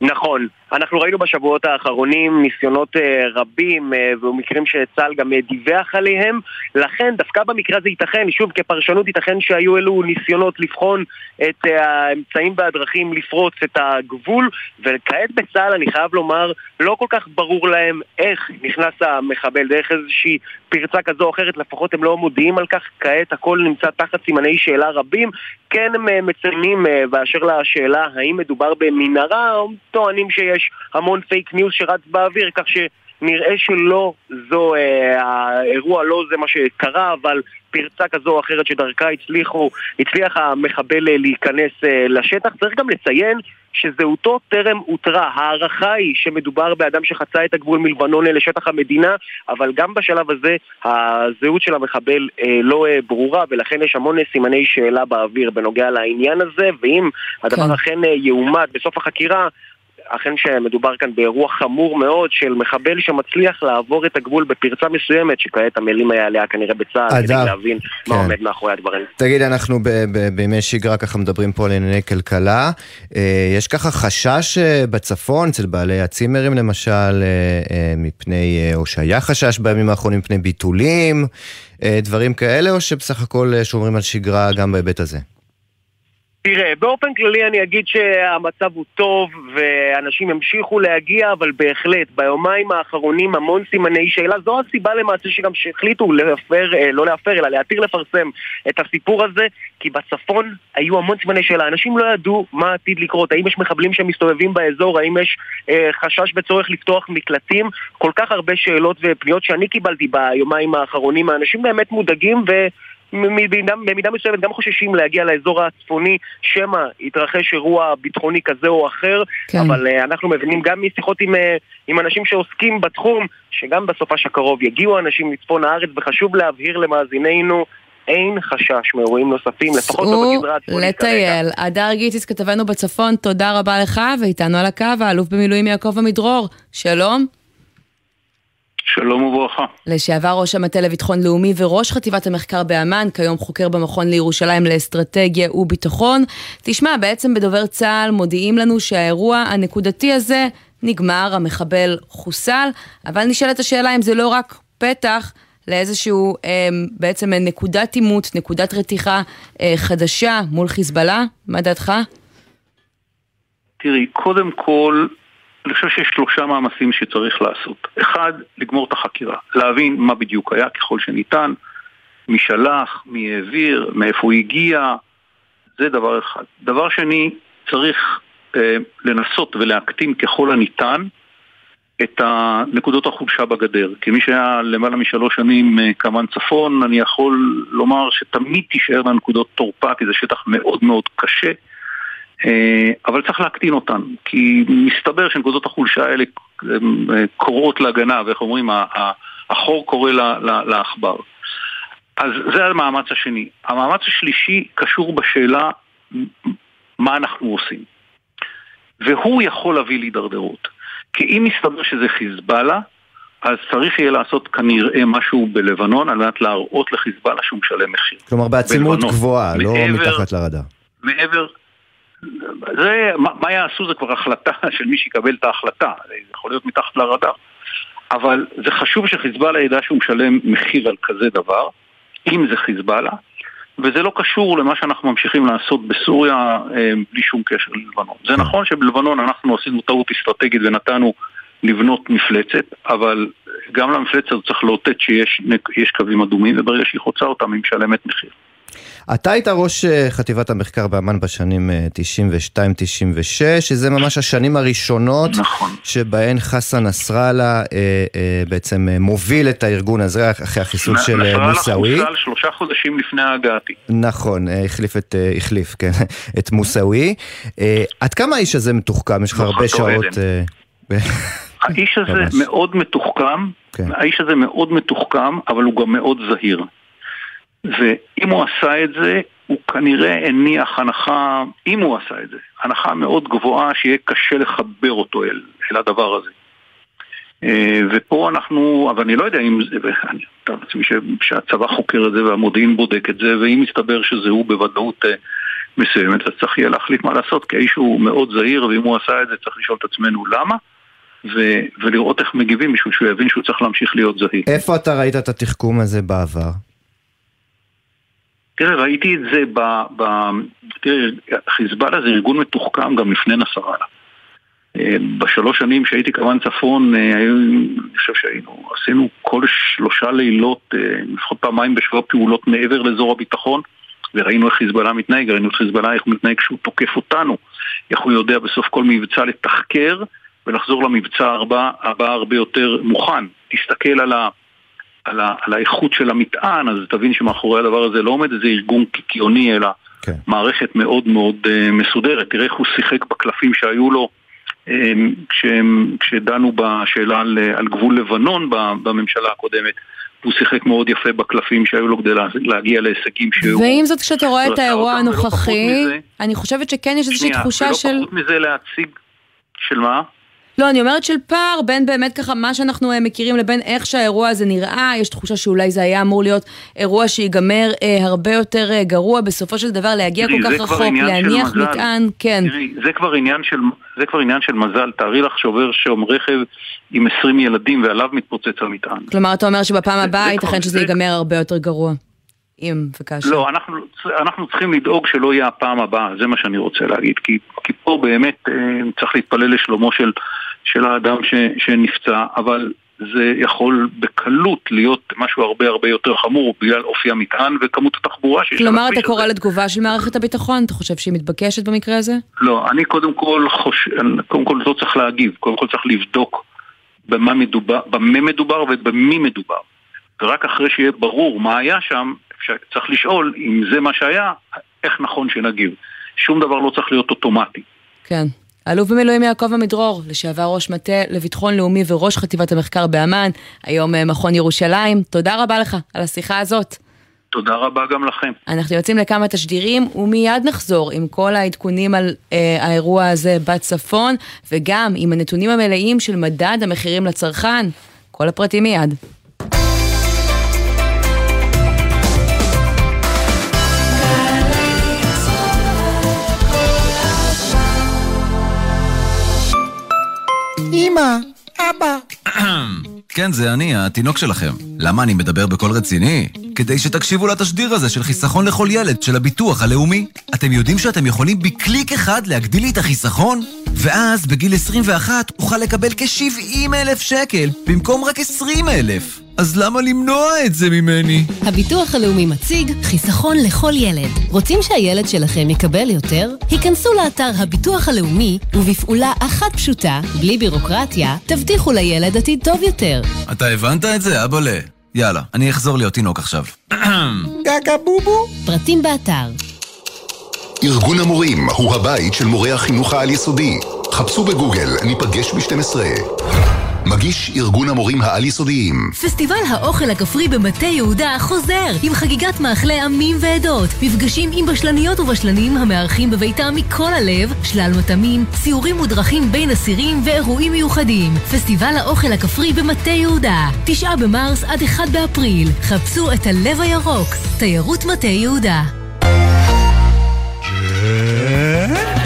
נכון. אנחנו ראינו בשבועות האחרונים ניסיונות אה, רבים אה, ומקרים שצה"ל גם אה, דיווח עליהם. לכן דווקא במקרה הזה ייתכן, שוב כפרשנות ייתכן שהיו אלו ניסיונות לבחון את האמצעים והדרכים לפרוץ את הגבול. וכעת בצה"ל אני חייב לומר לא כל כך ברור להם איך נכנס המחבל דרך איזושהי פרצה כזו או אחרת לפחות הם לא מודיעים על כך. כעת הכל נמצא תחת סימני שאלה רבים. כן הם מציינים באשר לשאלה האם מדובר במנהרה טוענים שיש המון fake news שרץ באוויר, כך שנראה שלא זו, אה, האירוע לא זה מה שקרה, אבל פרצה כזו או אחרת שדרכה הצליחו, הצליח המחבל אה, להיכנס אה, לשטח. צריך גם לציין שזהותו טרם אותרה. ההערכה היא שמדובר באדם שחצה את הגבול מלבנון לשטח המדינה, אבל גם בשלב הזה הזהות של המחבל אה, לא אה, ברורה, ולכן יש המון סימני שאלה באוויר בנוגע לעניין הזה, ואם הדבר כן. אכן אה, יאומת בסוף החקירה, אכן שמדובר כאן באירוע חמור מאוד של מחבל שמצליח לעבור את הגבול בפרצה מסוימת, שכעת המילים היה עליה כנראה בצה"ל, כדי להבין כן. מה עומד מאחורי הדברים. תגיד, אנחנו בימי שגרה ככה מדברים פה על ענייני כלכלה. אה, יש ככה חשש אה, בצפון, אצל בעלי הצימרים למשל, אה, מפני, או שהיה חשש בימים האחרונים מפני ביטולים, דברים כאלה, או שבסך הכל שומרים על שגרה גם בהיבט הזה? תראה, באופן כללי אני אגיד שהמצב הוא טוב ואנשים ימשיכו להגיע, אבל בהחלט, ביומיים האחרונים המון סימני שאלה. זו הסיבה למעשה שגם שהחליטו להפר, אה, לא להפר, אלא להתיר לפרסם את הסיפור הזה, כי בצפון היו המון סימני שאלה. אנשים לא ידעו מה עתיד לקרות, האם יש מחבלים שמסתובבים באזור, האם יש אה, חשש בצורך לפתוח מקלטים. כל כך הרבה שאלות ופניות שאני קיבלתי ביומיים האחרונים, האנשים באמת מודאגים ו... במידה, במידה מסוימת גם חוששים להגיע לאזור הצפוני, שמא יתרחש אירוע ביטחוני כזה או אחר, כן. אבל uh, אנחנו מבינים גם משיחות עם, uh, עם אנשים שעוסקים בתחום, שגם בסופש הקרוב יגיעו אנשים לצפון הארץ, וחשוב להבהיר למאזיננו אין חשש מאירועים נוספים, לפחות לא בגזרה הצפונית כרגע. לטייל. הדר גיטיס, כתבנו בצפון, תודה רבה לך, ואיתנו על הקו האלוף במילואים יעקב עמידרור. שלום. שלום וברכה. לשעבר ראש המטה לביטחון לאומי וראש חטיבת המחקר באמ"ן, כיום חוקר במכון לירושלים לאסטרטגיה וביטחון. תשמע, בעצם בדובר צה"ל מודיעים לנו שהאירוע הנקודתי הזה נגמר, המחבל חוסל, אבל נשאלת השאלה אם זה לא רק פתח לאיזשהו אה, בעצם נקודת עימות, נקודת רתיחה אה, חדשה מול חיזבאללה, מה דעתך? תראי, קודם כל, אני חושב שיש שלושה מאמצים שצריך לעשות. אחד, לגמור את החקירה, להבין מה בדיוק היה ככל שניתן, מי שלח, מי העביר, מאיפה הוא הגיע, זה דבר אחד. דבר שני, צריך אה, לנסות ולהקטין ככל הניתן את נקודות החולשה בגדר. כמי שהיה למעלה משלוש שנים אה, כמובן צפון, אני יכול לומר שתמיד תישאר נקודות תורפה, כי זה שטח מאוד מאוד קשה. אה, אבל צריך להקטין אותן, כי מסתבר שנקודות החולשה האלה אה, קוראות להגנה, ואיך אומרים, החור קורא לעכבר. אז זה המאמץ השני. המאמץ השלישי קשור בשאלה מה אנחנו עושים. והוא יכול להביא להידרדרות. כי אם מסתבר שזה חיזבאללה, אז צריך יהיה לעשות כנראה משהו בלבנון על מנת להראות לחיזבאללה שהוא משלם מחיר. כלומר בעצימות גבוהה, לא מתחת לרדאר. מעבר, זה, מה, מה יעשו זה כבר החלטה של מי שיקבל את ההחלטה, זה יכול להיות מתחת לרדאר. אבל זה חשוב שחיזבאללה ידע שהוא משלם מחיר על כזה דבר, אם זה חיזבאללה, וזה לא קשור למה שאנחנו ממשיכים לעשות בסוריה אה, בלי שום קשר ללבנון. זה נכון שבלבנון אנחנו עשינו טעות אסטרטגית ונתנו לבנות מפלצת, אבל גם למפלצת צריך לאותת שיש קווים אדומים, וברגע שהיא חוצה אותם היא משלמת מחיר. אתה היית ראש אה, חטיבת המחקר באמ"ן בשנים 92-96, אה, שזה ממש השנים הראשונות נכון. שבהן חסן נסראללה אה, אה, בעצם אה, מוביל את הארגון הזה אחרי החיסול של מוסאווי. נסראללה חוסל שלושה חודשים לפני הגעתי. נכון, החליף את, החליף, כן, את מוסאווי. אה, עד כמה האיש הזה מתוחכם? יש לך הרבה שעות... האיש הזה מאוד מתוחכם, כן. האיש הזה מאוד מתוחכם, אבל הוא גם מאוד זהיר. ואם הוא עשה את זה, הוא כנראה הניח הנחה, אם הוא עשה את זה, הנחה מאוד גבוהה שיהיה קשה לחבר אותו אל, אל הדבר הזה. אה, ופה אנחנו, אבל אני לא יודע אם זה, ואני מתאר לעצמי שהצבא חוקר את זה והמודיעין בודק את זה, ואם מסתבר שזה הוא בוודאות אה, מסוימת, אז צריך יהיה להחליט מה לעשות, כי האיש הוא מאוד זהיר, ואם הוא עשה את זה צריך לשאול את עצמנו למה. ו- ולראות איך מגיבים בשביל שהוא יבין שהוא צריך להמשיך להיות זהיר. איפה אתה ראית את התחכום הזה בעבר? תראה, ראיתי את זה ב... ב תראה, חיזבאללה זה ארגון מתוחכם גם לפני נסראללה. אה, בשלוש שנים שהייתי כמובן צפון, אה, אני חושב שהיינו, עשינו כל שלושה לילות, אה, לפחות פעמיים בשבוע פעולות מעבר לאזור הביטחון, וראינו איך חיזבאללה מתנהג, ראינו את חיזבאללה איך הוא מתנהג כשהוא תוקף אותנו, איך הוא יודע בסוף כל מבצע לתחקר ולחזור למבצע הבא, הבא הרבה יותר מוכן. תסתכל על ה... על, ה, על האיכות של המטען, אז תבין שמאחורי הדבר הזה לא עומד איזה ארגון קיקיוני, אלא כן. מערכת מאוד מאוד uh, מסודרת. תראה איך הוא שיחק בקלפים שהיו לו um, כשהם, כשדנו בשאלה על, על גבול לבנון בממשלה הקודמת. הוא שיחק מאוד יפה בקלפים שהיו לו כדי להגיע להישגים שהוא... ועם זאת, כשאתה רואה את האירוע הנוכחי, אני חושבת שכן יש איזושהי תחושה של... ולא פחות מזה להציג... של מה? לא, אני אומרת של פער בין באמת ככה מה שאנחנו אה, מכירים לבין איך שהאירוע הזה נראה, יש תחושה שאולי זה היה אמור להיות אירוע שיגמר אה, הרבה יותר אה, גרוע, בסופו של דבר להגיע תראי, כל כך רחוק, להניח מטען, כן. תראי, זה כבר עניין של, זה כבר עניין של מזל, תארי לך שעובר שם רכב עם 20 ילדים ועליו מתפוצץ המטען. כלומר, אתה אומר שבפעם הבאה ייתכן שזה ייגמר הרבה יותר גרוע. אם וכאשר. לא, אנחנו, אנחנו צריכים לדאוג שלא יהיה הפעם הבאה, זה מה שאני רוצה להגיד, כי, כי פה באמת אה, צריך להתפלל לשלומו של, של האדם ש, שנפצע, אבל זה יכול בקלות להיות משהו הרבה הרבה יותר חמור בגלל אופי המטען וכמות התחבורה שיש. כלומר, אתה קורא לתגובה של מערכת הביטחון? אתה חושב שהיא מתבקשת במקרה הזה? לא, אני קודם כל חושב, קודם כל לא צריך להגיב, קודם כל צריך לבדוק במה מדובר, במה מדובר ובמי מדובר. ורק אחרי שיהיה ברור מה היה שם, צריך לשאול אם זה מה שהיה, איך נכון שנגיב. שום דבר לא צריך להיות אוטומטי. כן. אלוף במילואים יעקב עמידרור, לשעבר ראש מטה לביטחון לאומי וראש חטיבת המחקר באמ"ן, היום אה, מכון ירושלים, תודה רבה לך על השיחה הזאת. תודה רבה גם לכם. אנחנו יוצאים לכמה תשדירים ומיד נחזור עם כל העדכונים על אה, האירוע הזה בצפון וגם עם הנתונים המלאים של מדד המחירים לצרכן. כל הפרטים מיד. אמא, אבא. כן, זה אני, התינוק שלכם. למה אני מדבר בקול רציני? כדי שתקשיבו לתשדיר הזה של חיסכון לכל ילד של הביטוח הלאומי. אתם יודעים שאתם יכולים בקליק אחד להגדיל לי את החיסכון? ואז בגיל 21 אוכל לקבל כ-70 אלף שקל במקום רק 20 אלף. אז למה למנוע את זה ממני? הביטוח הלאומי מציג חיסכון לכל ילד. רוצים שהילד שלכם יקבל יותר? היכנסו לאתר הביטוח הלאומי, ובפעולה אחת פשוטה, בלי בירוקרטיה, תבטיחו לילד עתיד טוב יותר. אתה הבנת את זה, אבאלה? יאללה, אני אחזור להיות תינוק עכשיו. גגה בובו. פרטים באתר. ארגון המורים הוא הבית של מורי החינוך העל-יסודי. חפשו בגוגל, ניפגש ב-12. מגיש ארגון המורים העל-יסודיים. פסטיבל האוכל הכפרי במטה יהודה חוזר עם חגיגת מאכלי עמים ועדות, מפגשים עם בשלניות ובשלנים המארחים בביתם מכל הלב, שלל מטעמים, סיורים מודרכים בין אסירים ואירועים מיוחדים. פסטיבל האוכל הכפרי במטה יהודה, תשעה במרס עד אחד באפריל. חפשו את הלב הירוק, תיירות מטה יהודה.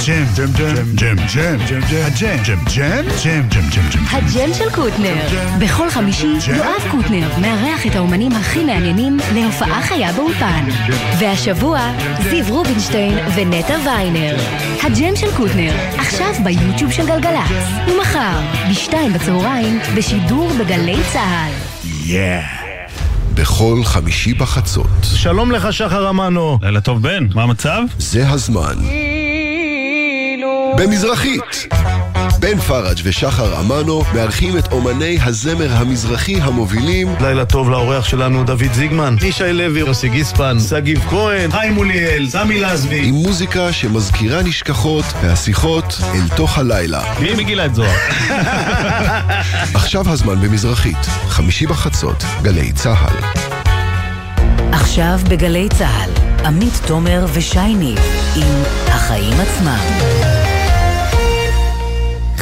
ג'ם, ג'ם, ג'ם, ג'ם, ג'ם, ג'ם, הג'ם, ג'ם, ג'ם, ג'ם, ג'ם, ג'ם, ג'ם. הג'ם של קוטנר. בכל חמישי יואב קוטנר מארח את האומנים הכי מעניינים להופעה חיה באולפן. והשבוע זיו רובינשטיין ונטע ויינר. הג'ם של קוטנר, עכשיו ביוטיוב של גלגלצ. ומחר, בשתיים בצהריים, בשידור בגלי צה"ל. יאה. בכל חמישי בחצות. שלום לך, שחר אמנו. לילה טוב, בן, מה המצב? זה הזמן. במזרחית. בן פראג' ושחר אמנו מארחים את אומני הזמר המזרחי המובילים לילה טוב לאורח שלנו דוד זיגמן, ישי לוי, יוסי גיספן, שגיב כהן, חיים מוליאל, סמי לזבי עם מוזיקה שמזכירה נשכחות והשיחות אל תוך הלילה מי מגילת זוהר? עכשיו הזמן במזרחית, חמישי בחצות, גלי צה"ל עכשיו בגלי צה"ל, עמית תומר ושי ניב עם החיים עצמם.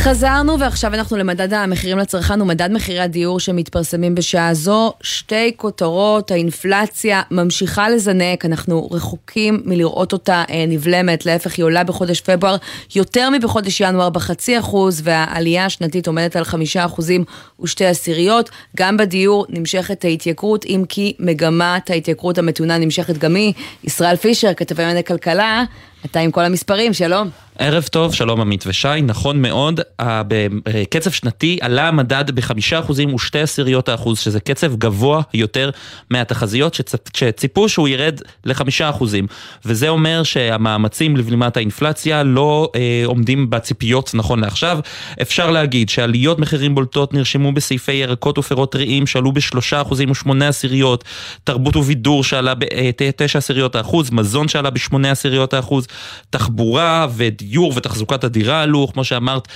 חזרנו ועכשיו אנחנו למדד המחירים לצרכן ומדד מחירי הדיור שמתפרסמים בשעה זו. שתי כותרות, האינפלציה ממשיכה לזנק, אנחנו רחוקים מלראות אותה אה, נבלמת, להפך היא עולה בחודש פברואר יותר מבחודש ינואר בחצי אחוז והעלייה השנתית עומדת על חמישה אחוזים ושתי עשיריות. גם בדיור נמשכת ההתייקרות, אם כי מגמת ההתייקרות המתונה נמשכת גם היא. ישראל פישר, כתבי ענייני כלכלה, אתה עם כל המספרים, שלום. ערב טוב, שלום עמית ושי, נכון מאוד, בקצב שנתי עלה המדד בחמישה אחוזים ושתי עשיריות האחוז, שזה קצב גבוה יותר מהתחזיות שציפו שהוא ירד לחמישה אחוזים, וזה אומר שהמאמצים לבלימת האינפלציה לא אה, עומדים בציפיות נכון לעכשיו. אפשר להגיד שעליות מחירים בולטות נרשמו בסעיפי ירקות ופירות טריים שעלו בשלושה אחוזים ושמונה עשיריות, תרבות ובידור שעלה בתשע עשיריות האחוז, מזון שעלה בשמונה עשיריות האחוז, תחבורה ודיור ותחזוקת הדירה עלו, כמו שאמרת,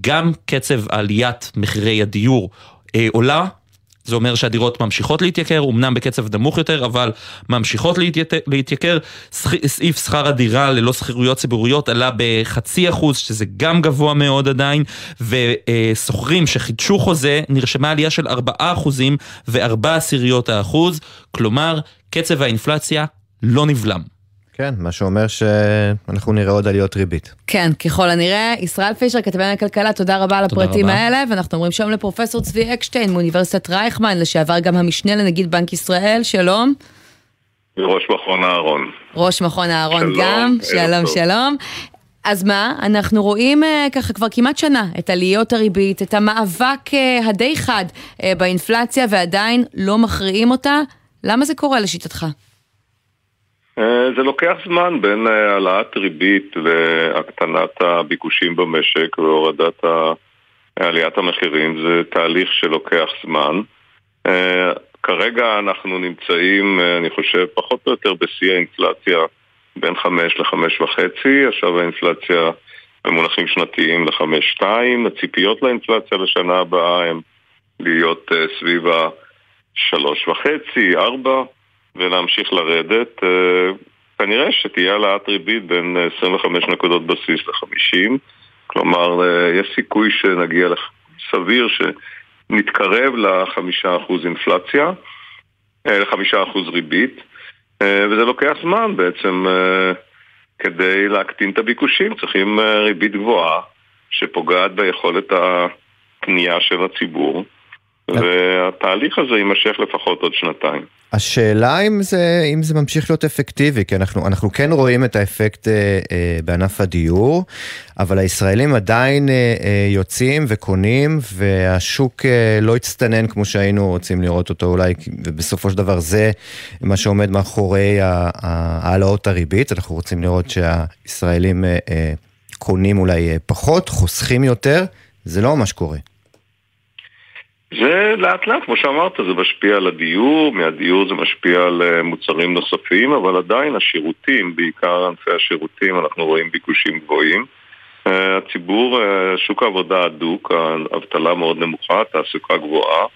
גם קצב עליית מחירי הדיור אה, עולה. זה אומר שהדירות ממשיכות להתייקר, אמנם בקצב נמוך יותר, אבל ממשיכות להתייקר. סעיף שכר הדירה ללא שכירויות ציבוריות עלה בחצי אחוז, שזה גם גבוה מאוד עדיין, ושוכרים שחידשו חוזה, נרשמה עלייה של ארבעה אחוזים וארבע עשיריות האחוז, כלומר, קצב האינפלציה לא נבלם. כן, מה שאומר שאנחנו נראה עוד עליות ריבית. כן, ככל הנראה. ישראל פישר, כתבי הכלכלה, תודה רבה על הפרטים האלה, ואנחנו אומרים שלום לפרופסור צבי אקשטיין מאוניברסיטת רייכמן, לשעבר גם המשנה לנגיד בנק ישראל, שלום. ראש מכון אהרון. ראש מכון אהרון גם, שלום שלום. אז מה, אנחנו רואים uh, ככה כבר כמעט שנה את עליות הריבית, את המאבק uh, הדי חד uh, באינפלציה ועדיין לא מכריעים אותה. למה זה קורה לשיטתך? אה, זה לוקח זמן בין אה, העלאת ריבית והקטנת הביקושים במשק והורדת עליית המחירים, זה תהליך שלוקח זמן. אה, כרגע אנחנו נמצאים, אני חושב, פחות או יותר בשיא האינפלציה בין 5 ל-5.5, עכשיו האינפלציה במונחים שנתיים ל-5.2, הציפיות לאינפלציה לשנה הבאה הן להיות סביב ה-3.5, 4. ולהמשיך לרדת. אה, כנראה שתהיה העלאת ריבית בין 25 נקודות בסיס ל-50, כלומר אה, יש סיכוי שנגיע, סביר נתקרב לחמישה אחוז אינפלציה, לחמישה אחוז ריבית, וזה לוקח זמן בעצם כדי להקטין את הביקושים, צריכים ריבית גבוהה שפוגעת ביכולת הקנייה של הציבור. והתהליך הזה יימשך לפחות עוד שנתיים. השאלה אם זה, אם זה ממשיך להיות אפקטיבי, כי אנחנו, אנחנו כן רואים את האפקט אה, אה, בענף הדיור, אבל הישראלים עדיין אה, אה, יוצאים וקונים, והשוק אה, לא הצטנן כמו שהיינו רוצים לראות אותו אולי, ובסופו של דבר זה מה שעומד מאחורי העלאות הריבית, אנחנו רוצים לראות שהישראלים אה, אה, קונים אולי אה, פחות, חוסכים יותר, זה לא ממש קורה. זה לאט לאט, כמו שאמרת, זה משפיע על הדיור, מהדיור זה משפיע על אה, מוצרים נוספים, אבל עדיין השירותים, בעיקר ענפי השירותים, אנחנו רואים ביקושים גבוהים. אה, הציבור, אה, שוק העבודה הדוק, האבטלה מאוד נמוכה, תעסוקה גבוהה,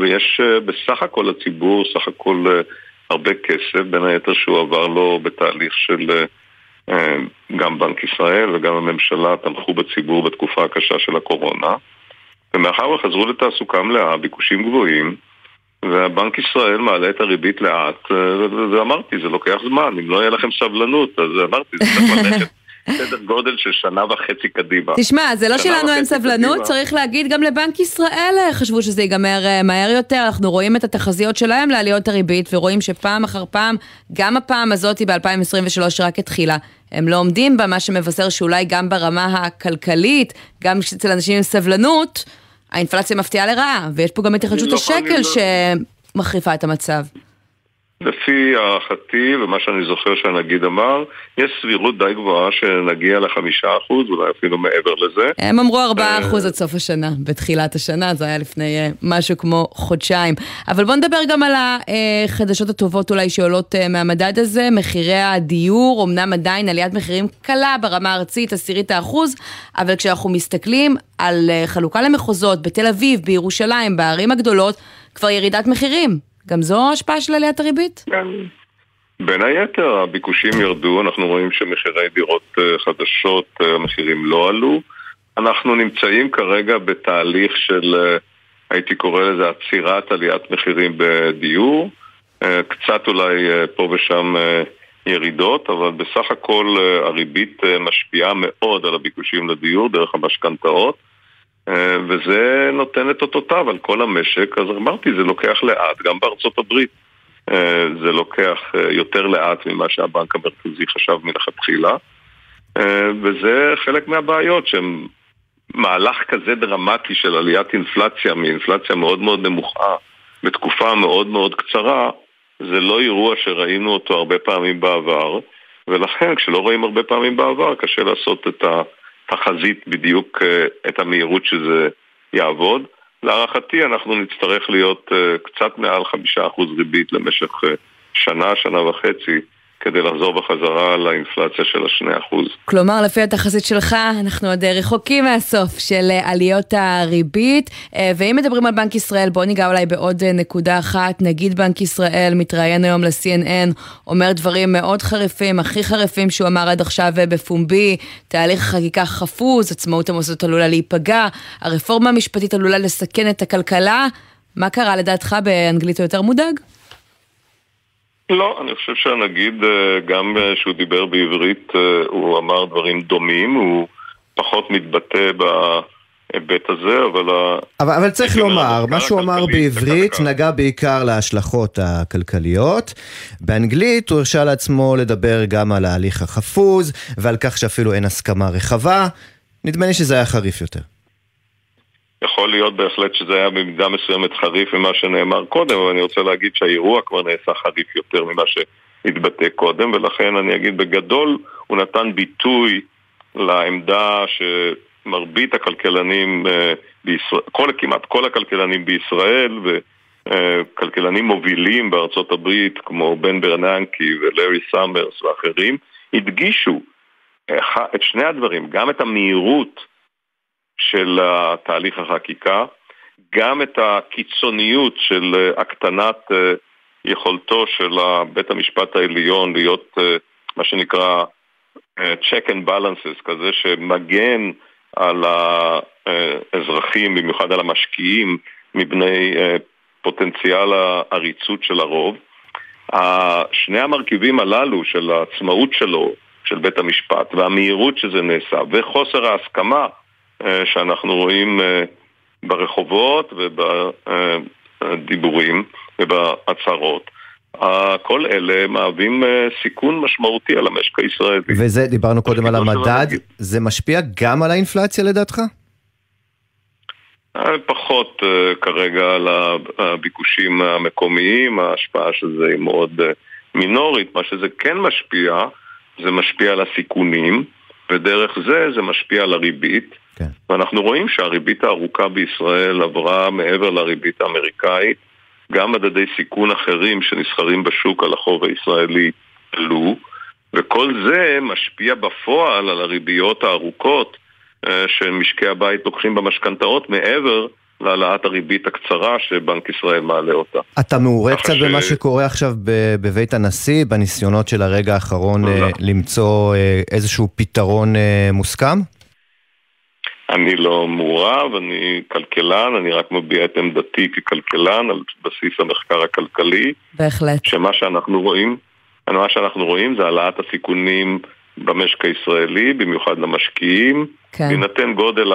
ויש בסך הכל לציבור, סך הכל הרבה כסף, בין היתר שהוא עבר לו בתהליך של גם בנק ישראל וגם הממשלה תמכו בציבור בתקופה הקשה של הקורונה. ומאחר וחזרו לתעסוקה מלאה, ביקושים גבוהים, והבנק ישראל מעלה את הריבית לאט, ואמרתי, זה לוקח זמן, אם לא יהיה לכם סבלנות, אז אמרתי, זה צריך ללכת. סדר גודל של שנה וחצי קדימה. תשמע, זה לא שלנו אין סבלנות, קדימה. צריך להגיד גם לבנק ישראל אה, חשבו שזה ייגמר אה, מהר יותר, אנחנו רואים את התחזיות שלהם לעליות הריבית, ורואים שפעם אחר פעם, גם הפעם הזאת ב-2023 רק התחילה. הם לא עומדים בה, מה שמבשר שאולי גם ברמה הכלכלית, גם אצל אנשים עם סבלנות, האינפלציה מפתיעה לרעה, ויש פה גם את היחלשות לא השקל שמחריפה את המצב. לפי הערכתי ומה שאני זוכר שהנגיד אמר, יש סבירות די גבוהה שנגיע לחמישה אחוז, אולי אפילו מעבר לזה. הם אמרו ארבעה אחוז עד סוף השנה, בתחילת השנה, זה היה לפני אה, משהו כמו חודשיים. אבל בוא נדבר גם על החדשות הטובות אולי שעולות אה, מהמדד הזה, מחירי הדיור, אמנם עדיין עליית מחירים קלה ברמה הארצית, עשירית האחוז, אבל כשאנחנו מסתכלים על אה, חלוקה למחוזות בתל אביב, בירושלים, בערים הגדולות, כבר ירידת מחירים. גם זו השפעה של עליית הריבית? כן. בין היתר, הביקושים ירדו, אנחנו רואים שמחירי דירות אה, חדשות, אה, המחירים לא עלו. אנחנו נמצאים כרגע בתהליך של, אה, הייתי קורא לזה עצירת עליית מחירים בדיור. קצת אולי פה ושם ירידות, אבל בסך הכל הריבית משפיעה מאוד על הביקושים לדיור דרך המשכנתאות. אה, וזה נותן את אותותיו על כל המשק, אז אמרתי, זה לוקח לאט, גם בארצות הברית. אה, זה לוקח אה, יותר לאט ממה שהבנק המרכזי חשב מלכתחילה, וזה חלק מהבעיות שהם מהלך כזה דרמטי של עליית אינפלציה מאינפלציה מאוד מאוד נמוכה בתקופה מאוד מאוד קצרה, זה לא אירוע שראינו אותו הרבה פעמים בעבר, ולכן כשלא רואים הרבה פעמים בעבר קשה לעשות את ה... תחזית בדיוק אה, את המהירות שזה יעבוד. להערכתי אנחנו נצטרך להיות אה, קצת מעל חמישה אחוז ריבית למשך אה, שנה, שנה וחצי, כדי לחזור בחזרה לאינפלציה של השני אחוז. כלומר, לפי התחזית שלך, אנחנו עוד רחוקים מהסוף של עליות הריבית. ואם מדברים על בנק ישראל, בואו ניגע אולי בעוד נקודה אחת. נגיד בנק ישראל מתראיין היום ל-CNN, אומר דברים מאוד חריפים, הכי חריפים שהוא אמר עד עכשיו בפומבי, תהליך החקיקה חפוז, עצמאות המוסדות עלולה להיפגע, הרפורמה המשפטית עלולה לסכן את הכלכלה. מה קרה לדעתך באנגלית הוא יותר מודאג? לא, אני חושב שהנגיד, אה, גם אה, שהוא דיבר בעברית, אה, הוא אמר דברים דומים, הוא פחות מתבטא בהיבט הזה, אבל... אבל, אבל צריך לומר, מה שהוא אמר בעברית נגע בעיקר להשלכות הכלכליות. באנגלית הוא הרשה לעצמו לדבר גם על ההליך החפוז, ועל כך שאפילו אין הסכמה רחבה. נדמה לי שזה היה חריף יותר. יכול להיות בהחלט שזה היה במידה מסוימת חריף ממה שנאמר קודם, אבל אני רוצה להגיד שהאירוע כבר נעשה חריף יותר ממה שהתבטא קודם, ולכן אני אגיד בגדול, הוא נתן ביטוי לעמדה שמרבית הכלכלנים אה, בישראל, כל, כמעט כל הכלכלנים בישראל וכלכלנים מובילים בארצות הברית כמו בן ברננקי ולארי סאמרס ואחרים, הדגישו אה, את שני הדברים, גם את המהירות של תהליך החקיקה, גם את הקיצוניות של אה, הקטנת אה, יכולתו של בית המשפט העליון להיות אה, מה שנקרא check and balances, כזה שמגן על האזרחים, במיוחד על המשקיעים, מבני פוטנציאל העריצות של הרוב. שני המרכיבים הללו של העצמאות שלו, של בית המשפט, והמהירות שזה נעשה, וחוסר ההסכמה שאנחנו רואים ברחובות ובדיבורים ובהצהרות, כל אלה מהווים אה, סיכון משמעותי על המשק הישראלי. וזה, דיברנו קודם על המדד, זה משפיע גם על האינפלציה לדעתך? אה, פחות כרגע על הביקושים המקומיים, ההשפעה של זה היא מאוד מינורית. מה שזה כן משפיע, זה משפיע על הסיכונים, ודרך זה זה משפיע על הריבית. כן. ואנחנו רואים שהריבית הארוכה בישראל עברה מעבר לריבית האמריקאית. גם מדדי סיכון אחרים שנסחרים בשוק על החוב הישראלי עלו, וכל זה משפיע בפועל על הריביות הארוכות אה, שמשקי הבית לוקחים במשכנתאות מעבר להעלאת הריבית הקצרה שבנק ישראל מעלה אותה. אתה מעורה קצת ש... במה שקורה עכשיו בבית הנשיא, בניסיונות של הרגע האחרון אה, למצוא אה, איזשהו פתרון מוסכם? אני לא מעורב, אני כלכלן, אני רק מביע את עמדתי ככלכלן על בסיס המחקר הכלכלי. בהחלט. שמה שאנחנו רואים, מה שאנחנו רואים זה העלאת הסיכונים במשק הישראלי, במיוחד למשקיעים. כן. בהינתן גודל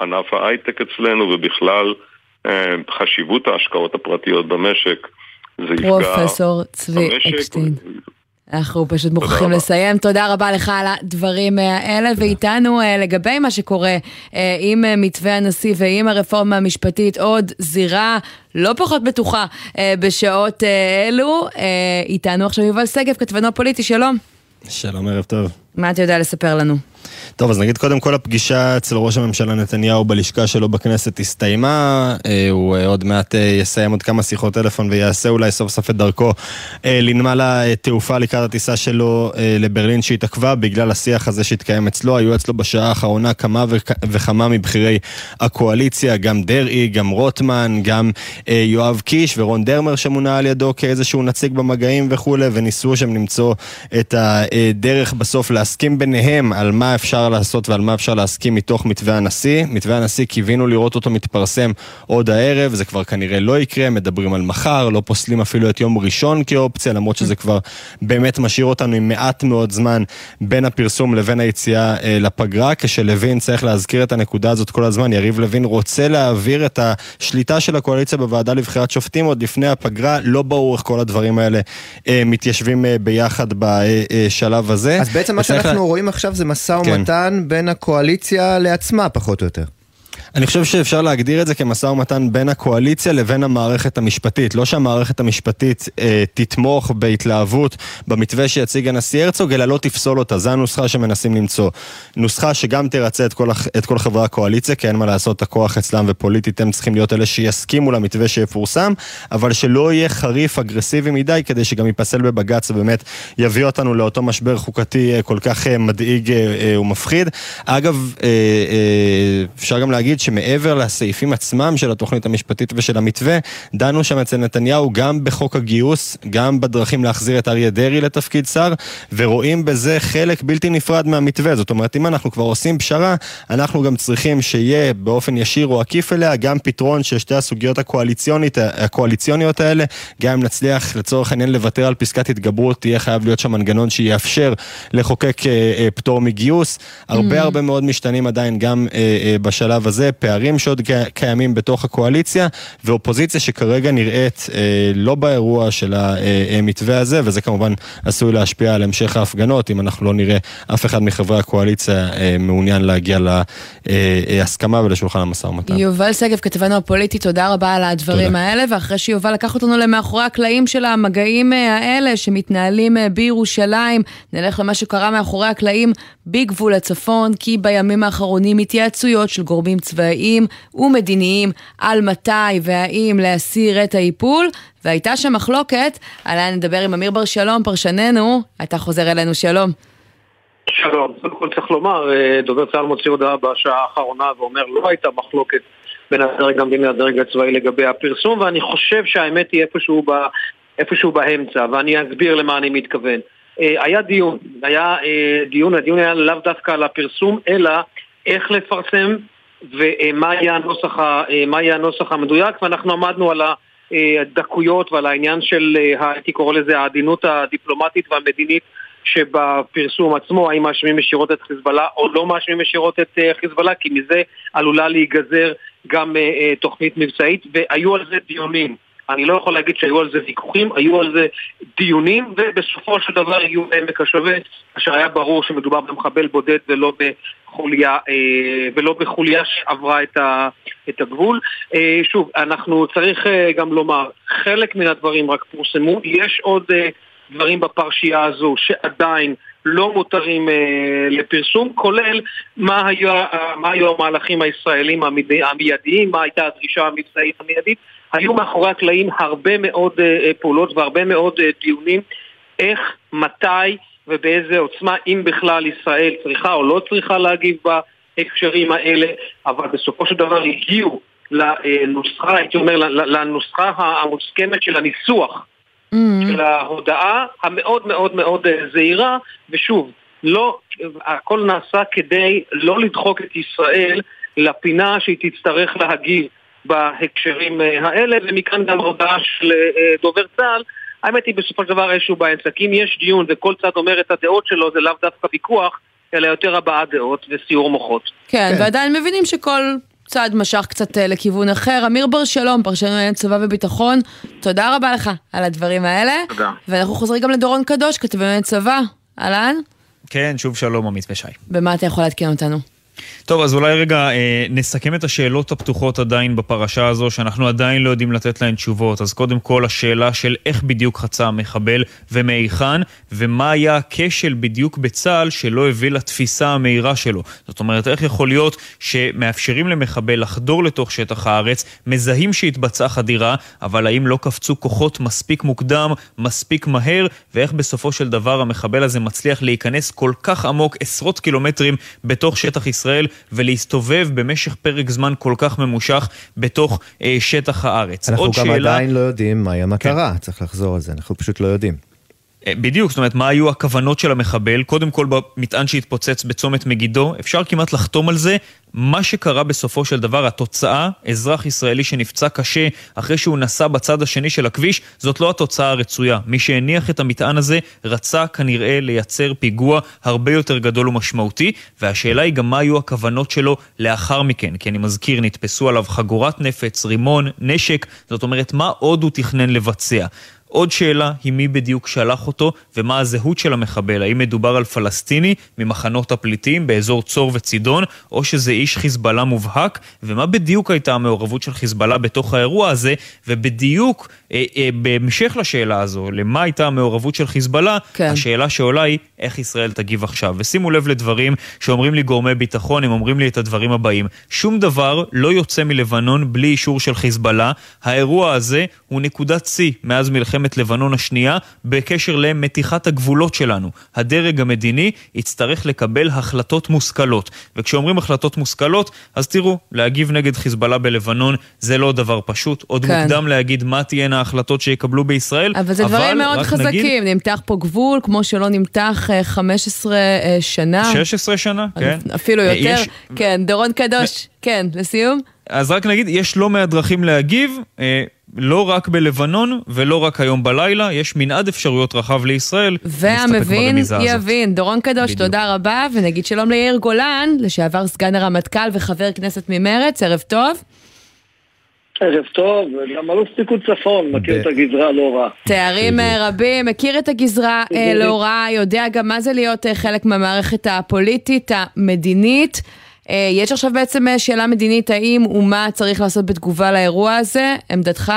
ענף ההייטק אצלנו ובכלל אה, חשיבות ההשקעות הפרטיות במשק, זה יפגע במשק. פרופסור צבי אקשטיין. אנחנו פשוט מוכרחים לסיים. תודה רבה לך על הדברים האלה, ואיתנו אה, לגבי מה שקורה אה, עם אה, מתווה הנשיא ועם הרפורמה המשפטית, עוד זירה לא פחות בטוחה בשעות אלו. איתנו עכשיו יובל שגב, כתבנו הפוליטי, שלום. שלום, ערב טוב. מה אתה יודע לספר לנו? טוב, אז נגיד קודם כל הפגישה אצל ראש הממשלה נתניהו בלשכה שלו בכנסת הסתיימה, אה, הוא אה, עוד מעט אה, יסיים עוד כמה שיחות טלפון ויעשה אולי סוף סוף את דרכו לנמל התעופה לקראת הטיסה שלו לברלין שהתעכבה בגלל השיח הזה שהתקיים אצלו, היו אצלו בשעה האחרונה כמה וכמה מבכירי הקואליציה, גם דרעי, גם רוטמן, גם יואב קיש ורון דרמר שמונה על ידו כאיזשהו נציג במגעים וכולי, וניסו שם למצוא את הדרך בסוף להסכים ביניהם על מה אפשר לעשות ועל מה אפשר להסכים מתוך מתווה הנשיא. מתווה הנשיא קיווינו לראות אותו מתפרסם עוד הערב, זה כבר כנראה לא יקרה, מדברים על מחר, לא פוסלים אפילו את יום ראשון כאופציה, למרות שזה כבר באמת משאיר אותנו עם מעט מאוד זמן בין הפרסום לבין היציאה אה, לפגרה, כשלוין צריך להזכיר את הנקודה הזאת כל הזמן, יריב לוין רוצה להעביר את השליטה של הקואליציה בוועדה לבחירת שופטים עוד לפני הפגרה, לא ברור איך כל הדברים האלה אה, מתיישבים אה, ביחד בשלב הזה. אז בעצם מה שאנחנו לה... רואים עכשיו זה מסע כן. ומתן בין הקואליציה לעצמה, פחות או יותר. אני חושב שאפשר להגדיר את זה כמשא ומתן בין הקואליציה לבין המערכת המשפטית. לא שהמערכת המשפטית אה, תתמוך בהתלהבות במתווה שיציג הנשיא הרצוג, אלא לא תפסול אותה. זו הנוסחה שמנסים למצוא. נוסחה שגם תרצה את כל, את כל חברי הקואליציה, כי אין מה לעשות, הכוח אצלם ופוליטית הם צריכים להיות אלה שיסכימו למתווה שיפורסם, אבל שלא יהיה חריף, אגרסיבי מדי, כדי שגם ייפסל בבג"ץ ובאמת יביא אותנו לאותו משבר חוקתי אה, כל כך אה, מדאיג אה, אה, ומפחיד. אגב, אה, אפשר גם להגיד שמעבר לסעיפים עצמם של התוכנית המשפטית ושל המתווה, דנו שם אצל נתניהו גם בחוק הגיוס, גם בדרכים להחזיר את אריה דרעי לתפקיד שר, ורואים בזה חלק בלתי נפרד מהמתווה. זאת אומרת, אם אנחנו כבר עושים פשרה, אנחנו גם צריכים שיהיה באופן ישיר או עקיף אליה גם פתרון של שתי הסוגיות הקואליציוניות האלה, גם אם נצליח לצורך העניין לוותר על פסקת התגברות, תהיה חייב להיות שם מנגנון שיאפשר לחוקק אה, אה, פטור מגיוס. הרבה mm. הרבה מאוד משתנים עדיין גם אה, בשלב הזה. פערים שעוד קיימים בתוך הקואליציה, ואופוזיציה שכרגע נראית אה, לא באירוע של המתווה הזה, וזה כמובן עשוי להשפיע על המשך ההפגנות, אם אנחנו לא נראה אף אחד מחברי הקואליציה אה, מעוניין להגיע להסכמה ולשולחן המשא ומתן. יובל שגב, כתבנו הפוליטי, תודה רבה על הדברים תודה. האלה, ואחרי שיובל לקח אותנו למאחורי הקלעים של המגעים אה, האלה שמתנהלים אה, בירושלים, נלך למה שקרה מאחורי הקלעים בגבול הצפון, כי בימים האחרונים התייעצויות של גורמים צבאיים צבאיים ומדיניים על מתי והאם להסיר את האיפול, והייתה שם מחלוקת, עליה נדבר עם אמיר בר שלום, פרשננו, אתה חוזר אלינו, שלום. שלום, קודם כל צריך לומר, אה, דובר צה"ל מוציא הודעה בשעה האחרונה ואומר לא הייתה מחלוקת בין הדרג המדיני לדרג הצבאי לגבי הפרסום ואני חושב שהאמת היא איפשהו, ב, איפשהו באמצע ואני אסביר למה אני מתכוון. אה, היה דיון, היה אה, דיון, הדיון היה לאו דווקא על הפרסום אלא איך לפרסם ומה יהיה הנוסח, יהיה הנוסח המדויק, ואנחנו עמדנו על הדקויות ועל העניין של, הייתי קורא לזה, העדינות הדיפלומטית והמדינית שבפרסום עצמו, האם מאשימים ישירות את חיזבאללה או לא מאשימים ישירות את חיזבאללה, כי מזה עלולה להיגזר גם תוכנית מבצעית, והיו על זה דיונים. אני לא יכול להגיד שהיו על זה ויכוחים, היו על זה דיונים, ובסופו של דבר הגיעו לעמק השווה, אשר היה ברור שמדובר במחבל בודד ולא בחוליה, אה, ולא בחוליה שעברה את, ה, את הגבול. אה, שוב, אנחנו צריך אה, גם לומר, חלק מן הדברים רק פורסמו, יש עוד דברים בפרשייה הזו שעדיין לא מותרים אה, לפרסום, כולל מה היו, מה היו המהלכים הישראלים המיידיים, מה הייתה הדרישה המבצעית המיידית. היו מאחורי הקלעים הרבה מאוד אה, פעולות והרבה מאוד אה, דיונים איך, מתי ובאיזה עוצמה, אם בכלל ישראל צריכה או לא צריכה להגיב בהקשרים האלה, אבל בסופו של דבר הגיעו לנוסחה, הייתי אומר, לנוסחה המוסכמת של הניסוח mm. של ההודעה המאוד מאוד מאוד זהירה, ושוב, לא, הכל נעשה כדי לא לדחוק את ישראל לפינה שהיא תצטרך להגיב בהקשרים אה, האלה, ומכאן גם ההודעה של אה, דובר צה"ל. האמת היא בסופו של דבר איזשהו באמצע, כי אם יש דיון וכל צד אומר את הדעות שלו, זה לאו דווקא ויכוח, אלא יותר הבעת דעות וסיור מוחות. כן, כן. ועדיין מבינים שכל צד משך קצת אה, לכיוון אחר. אמיר בר שלום, פרשן לענייני צבא וביטחון, תודה רבה לך על הדברים האלה. תודה. ואנחנו חוזרים גם לדורון קדוש, כתבי צבא. אהלן? כן, שוב שלום עמית ושי. במה אתה יכול לעדכן אותנו? טוב, אז אולי רגע אה, נסכם את השאלות הפתוחות עדיין בפרשה הזו, שאנחנו עדיין לא יודעים לתת להן תשובות. אז קודם כל השאלה של איך בדיוק חצה המחבל ומהיכן, ומה היה הכשל בדיוק בצה"ל שלא הביא לתפיסה המהירה שלו. זאת אומרת, איך יכול להיות שמאפשרים למחבל לחדור לתוך שטח הארץ, מזהים שהתבצעה חדירה, אבל האם לא קפצו כוחות מספיק מוקדם, מספיק מהר, ואיך בסופו של דבר המחבל הזה מצליח להיכנס כל כך עמוק, עשרות קילומטרים, בתוך שטח ישראל. ישראל ולהסתובב במשך פרק זמן כל כך ממושך בתוך אה, שטח הארץ. אנחנו גם שאלה... עדיין לא יודעים מהי המטרה, כן. צריך לחזור על זה, אנחנו פשוט לא יודעים. אה, בדיוק, זאת אומרת, מה היו הכוונות של המחבל? קודם כל במטען שהתפוצץ בצומת מגידו, אפשר כמעט לחתום על זה. מה שקרה בסופו של דבר, התוצאה, אזרח ישראלי שנפצע קשה אחרי שהוא נסע בצד השני של הכביש, זאת לא התוצאה הרצויה. מי שהניח את המטען הזה רצה כנראה לייצר פיגוע הרבה יותר גדול ומשמעותי, והשאלה היא גם מה היו הכוונות שלו לאחר מכן. כי אני מזכיר, נתפסו עליו חגורת נפץ, רימון, נשק, זאת אומרת, מה עוד הוא תכנן לבצע? עוד שאלה היא מי בדיוק שלח אותו ומה הזהות של המחבל, האם מדובר על פלסטיני ממחנות הפליטים באזור צור וצידון, או שזה איש חיזבאללה מובהק, ומה בדיוק הייתה המעורבות של חיזבאללה בתוך האירוע הזה, ובדיוק אה, אה, בהמשך לשאלה הזו, למה הייתה המעורבות של חיזבאללה, כן. השאלה שעולה היא איך ישראל תגיב עכשיו. ושימו לב לדברים שאומרים לי גורמי ביטחון, הם אומרים לי את הדברים הבאים. שום דבר לא יוצא מלבנון בלי אישור של חיזבאללה. האירוע הזה הוא נקודת שיא מאז מלחמת לבנון השנייה בקשר למתיחת הגבולות שלנו. הדרג המדיני יצטרך לקבל החלטות מושכלות. וכשאומרים החלטות מושכלות, אז תראו, להגיב נגד חיזבאללה בלבנון זה לא דבר פשוט. עוד כן. מוקדם להגיד מה תהיינה ההחלטות שיקבלו בישראל. אבל זה דברים מאוד חזקים, נגיד... נמתח פה גבול, כמו שלא נמתח 15 אה, אה, שנה. 16 שנה, כן. אפילו יותר. יש... כן, דורון קדוש, כן, לסיום. אז רק נגיד, יש לא מעט דרכים להגיב. לא רק בלבנון ולא רק היום בלילה, יש מנעד אפשרויות רחב לישראל. והמבין יבין. דורון קדוש, בדיוק. תודה רבה, ונגיד שלום ליאיר גולן, לשעבר סגן הרמטכ"ל וחבר כנסת ממרץ, ערב טוב. ערב טוב, גם אלוף פיקוד צפון, מכיר את הגזרה לא רע. תארים אה, רבים, מכיר את הגזרה אה, לא רע, יודע גם מה זה להיות אה, חלק מהמערכת הפוליטית, המדינית. יש עכשיו בעצם שאלה מדינית, האם ומה צריך לעשות בתגובה לאירוע הזה? עמדתך?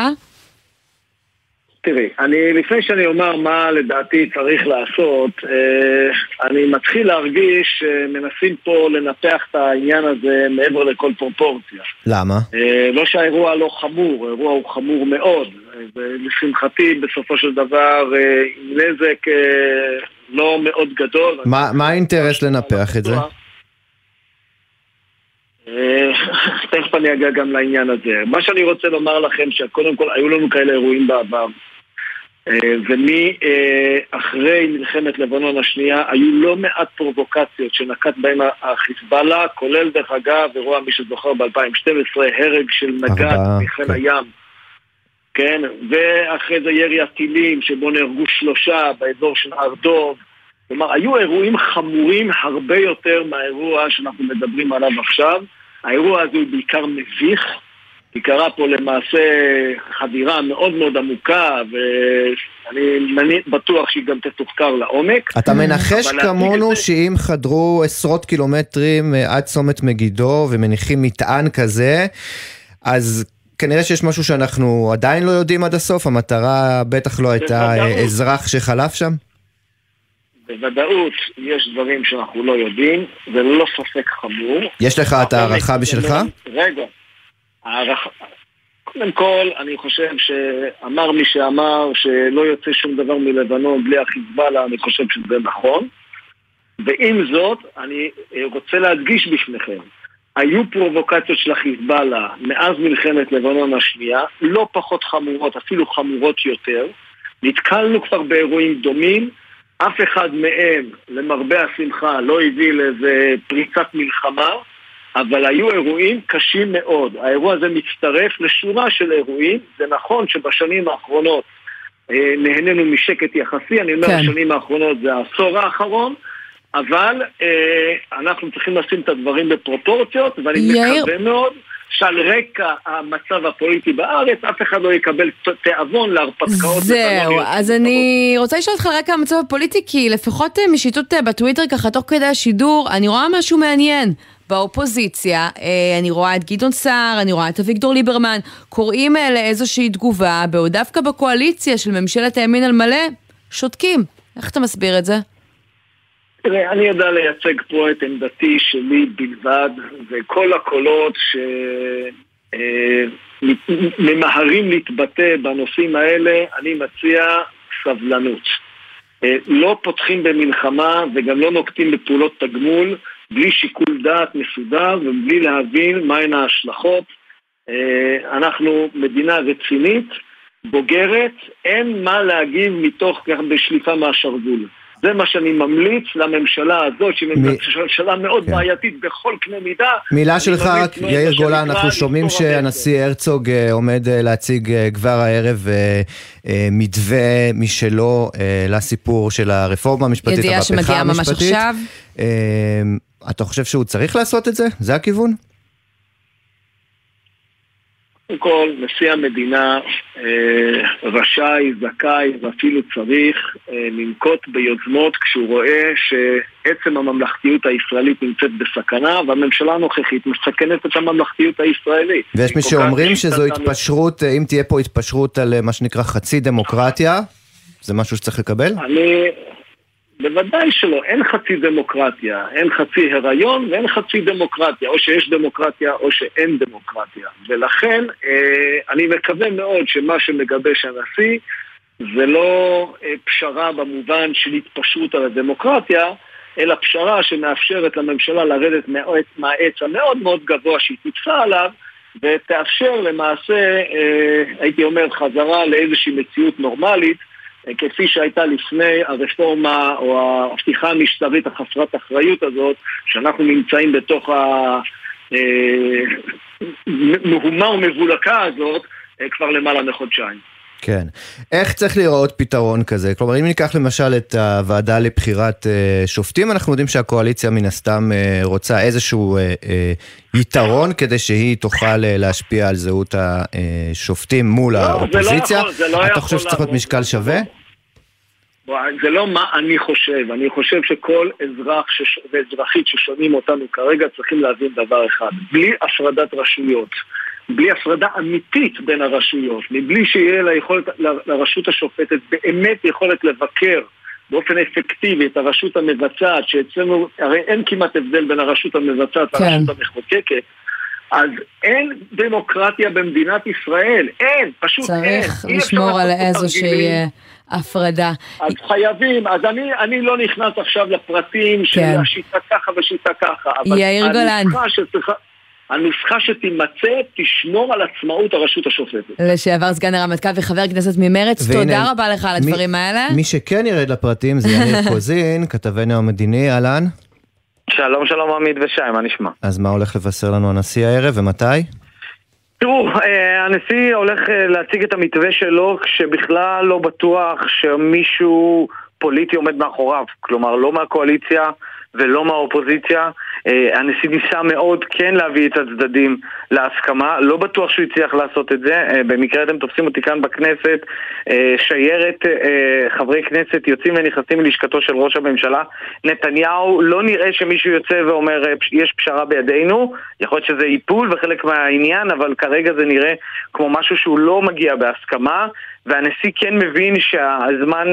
תראי, אני, לפני שאני אומר מה לדעתי צריך לעשות, אה, אני מתחיל להרגיש שמנסים פה לנפח את העניין הזה מעבר לכל פרופורציה. למה? אה, לא שהאירוע לא חמור, האירוע הוא חמור מאוד, ולשמחתי בסופו של דבר אה, עם נזק לא מאוד גדול. מה, מה האינטרס לנפח את זה? תכף אני אגיע גם לעניין הזה. מה שאני רוצה לומר לכם, שקודם כל היו לנו כאלה אירועים בעבר. ומאחרי מלחמת לבנון השנייה היו לא מעט פרובוקציות שנקט בהן החיזבאללה, כולל דרך אגב, אירוע מי שזוכר ב-2012, הרג של נגד מחיל הים. כן, ואחרי זה ירי הטילים שבו נהרגו שלושה באזור של הר דוב. כלומר, היו אירועים חמורים הרבה יותר מהאירוע שאנחנו מדברים עליו עכשיו. האירוע הזה הוא בעיקר מביך, כי קרה פה למעשה חדירה מאוד מאוד עמוקה, ואני בטוח שהיא גם תתוחקר לעומק. אתה מנחש כמונו שאם חדרו עשרות קילומטרים אה, עד צומת מגידו ומניחים מטען כזה, אז כנראה שיש משהו שאנחנו עדיין לא יודעים עד הסוף, המטרה בטח לא הייתה אזרח שחלף שם? בוודאות יש דברים שאנחנו לא יודעים, זה ללא ספק חמור. יש לך את ההערכה בשבילך? רגע, הערכה... קודם כל, אני חושב שאמר מי שאמר שלא יוצא שום דבר מלבנון בלי החיזבאללה, אני חושב שזה נכון. ועם זאת, אני רוצה להדגיש בפניכם, היו פרובוקציות של החיזבאללה מאז מלחמת לבנון השנייה, לא פחות חמורות, אפילו חמורות יותר. נתקלנו כבר באירועים דומים, אף אחד מהם, למרבה השמחה, לא הביא לאיזה פריצת מלחמה, אבל היו אירועים קשים מאוד. האירוע הזה מצטרף לשורה של אירועים. זה נכון שבשנים האחרונות אה, נהנינו משקט יחסי, אני אומר, כן. בשנים האחרונות זה העשור האחרון. אבל אה, אנחנו צריכים לשים את הדברים בפרופורציות, ואני יאיר... מקווה מאוד שעל רקע המצב הפוליטי בארץ, אף אחד לא יקבל תיאבון להרפתקאות. זהו, אז אני רוצה לשאול אותך על רקע המצב הפוליטי, כי לפחות אה, משיטוט אה, בטוויטר, ככה תוך כדי השידור, אני רואה משהו מעניין. באופוזיציה, אה, אני רואה את גדעון סער, אני רואה את אביגדור ליברמן, קוראים לאיזושהי תגובה, בעוד דווקא בקואליציה של ממשלת הימין על מלא, שותקים. איך אתה מסביר את זה? תראה, אני יודע לייצג פה את עמדתי שלי בלבד, וכל הקולות שממהרים אה, להתבטא בנושאים האלה, אני מציע סבלנות. אה, לא פותחים במלחמה וגם לא נוקטים בפעולות תגמול בלי שיקול דעת מסודר ובלי להבין מהן ההשלכות. אה, אנחנו מדינה רצינית, בוגרת, אין מה להגיב מתוך כך בשליפה מהשרוול. זה מה שאני ממליץ לממשלה הזאת, שהיא מ... ממשלה מאוד כן. בעייתית בכל קנה מידה. מילה שלך רק, יאיר גולן, אנחנו שומעים שהנשיא הרצוג אה, עומד אה, להציג אה, כבר הערב מתווה משלו לסיפור של הרפורמה המשפטית, ידיעה שמגיעה ממש עכשיו. אתה חושב שהוא צריך לעשות את זה? זה הכיוון? קודם כל, נשיא המדינה אה, רשאי, זכאי ואפילו צריך אה, לנקוט ביוזמות כשהוא רואה שעצם הממלכתיות הישראלית נמצאת בסכנה והממשלה הנוכחית מסכנת את הממלכתיות הישראלית. ויש מי שאומרים שזו התפשרות, אה, אם תהיה פה התפשרות על מה שנקרא חצי דמוקרטיה, זה משהו שצריך לקבל? אני... בוודאי שלא, אין חצי דמוקרטיה, אין חצי הריון ואין חצי דמוקרטיה, או שיש דמוקרטיה או שאין דמוקרטיה. ולכן אה, אני מקווה מאוד שמה שמגבש הנשיא זה לא אה, פשרה במובן של התפשרות על הדמוקרטיה, אלא פשרה שמאפשרת לממשלה לרדת מהעץ המאוד מאוד גבוה שהיא טיפסה עליו ותאפשר למעשה, אה, הייתי אומר, חזרה לאיזושהי מציאות נורמלית כפי שהייתה לפני הרפורמה או ההפיכה המשטרית החסרת אחריות הזאת, שאנחנו נמצאים בתוך המהומה אה, ומבולקה הזאת אה, כבר למעלה מחודשיים. כן. איך צריך להיראות פתרון כזה? כלומר, אם ניקח למשל את הוועדה לבחירת אה, שופטים, אנחנו יודעים שהקואליציה מן הסתם רוצה איזשהו יתרון כדי שהיא תוכל להשפיע על זהות השופטים מול לא, האופוזיציה. זה לא יכול, אתה חושב שצריך להיות משקל שווה? זה לא מה אני חושב, אני חושב שכל אזרח שש... ואזרחית ששומעים אותנו כרגע צריכים להבין דבר אחד, בלי הפרדת רשויות, בלי הפרדה אמיתית בין הרשויות, מבלי שיהיה ליכולת, לרשות השופטת באמת יכולת לבקר באופן אפקטיבי את הרשות המבצעת, שאצלנו הרי אין כמעט הבדל בין הרשות המבצעת כן. לרשות המחוקקת, אז אין דמוקרטיה במדינת ישראל, אין, פשוט צריך אין. צריך לשמור על איזושהי... הפרדה. אז חייבים, אז אני, אני לא נכנס עכשיו לפרטים של כן. השיטה ככה ושיטה ככה, אבל יאיר גולן. שצריכה... הנוסחה שתימצא תשמור על עצמאות הרשות השופטת. לשעבר סגן הרמטכ"ל וחבר כנסת ממרץ, תודה רבה לך על הדברים מי, האלה. מי שכן ירד לפרטים זה יניב קוזין, כתבנו המדיני, אהלן. שלום שלום עמית ושי, מה נשמע? אז מה הולך לבשר לנו הנשיא הערב ומתי? תראו, אה, הנשיא הולך אה, להציג את המתווה שלו כשבכלל לא בטוח שמישהו פוליטי עומד מאחוריו. כלומר, לא מהקואליציה ולא מהאופוזיציה. אה, הנשיא ניסה מאוד כן להביא את הצדדים להסכמה, לא בטוח שהוא הצליח לעשות את זה. אה, במקרה אתם תופסים אותי כאן בכנסת, אה, שיירת חברי כנסת יוצאים ונכנסים ללשכתו של ראש הממשלה. נתניהו, לא נראה שמישהו יוצא ואומר יש פשרה בידינו, יכול להיות שזה איפול וחלק מהעניין, אבל כרגע זה נראה כמו משהו שהוא לא מגיע בהסכמה. והנשיא כן מבין שהזמן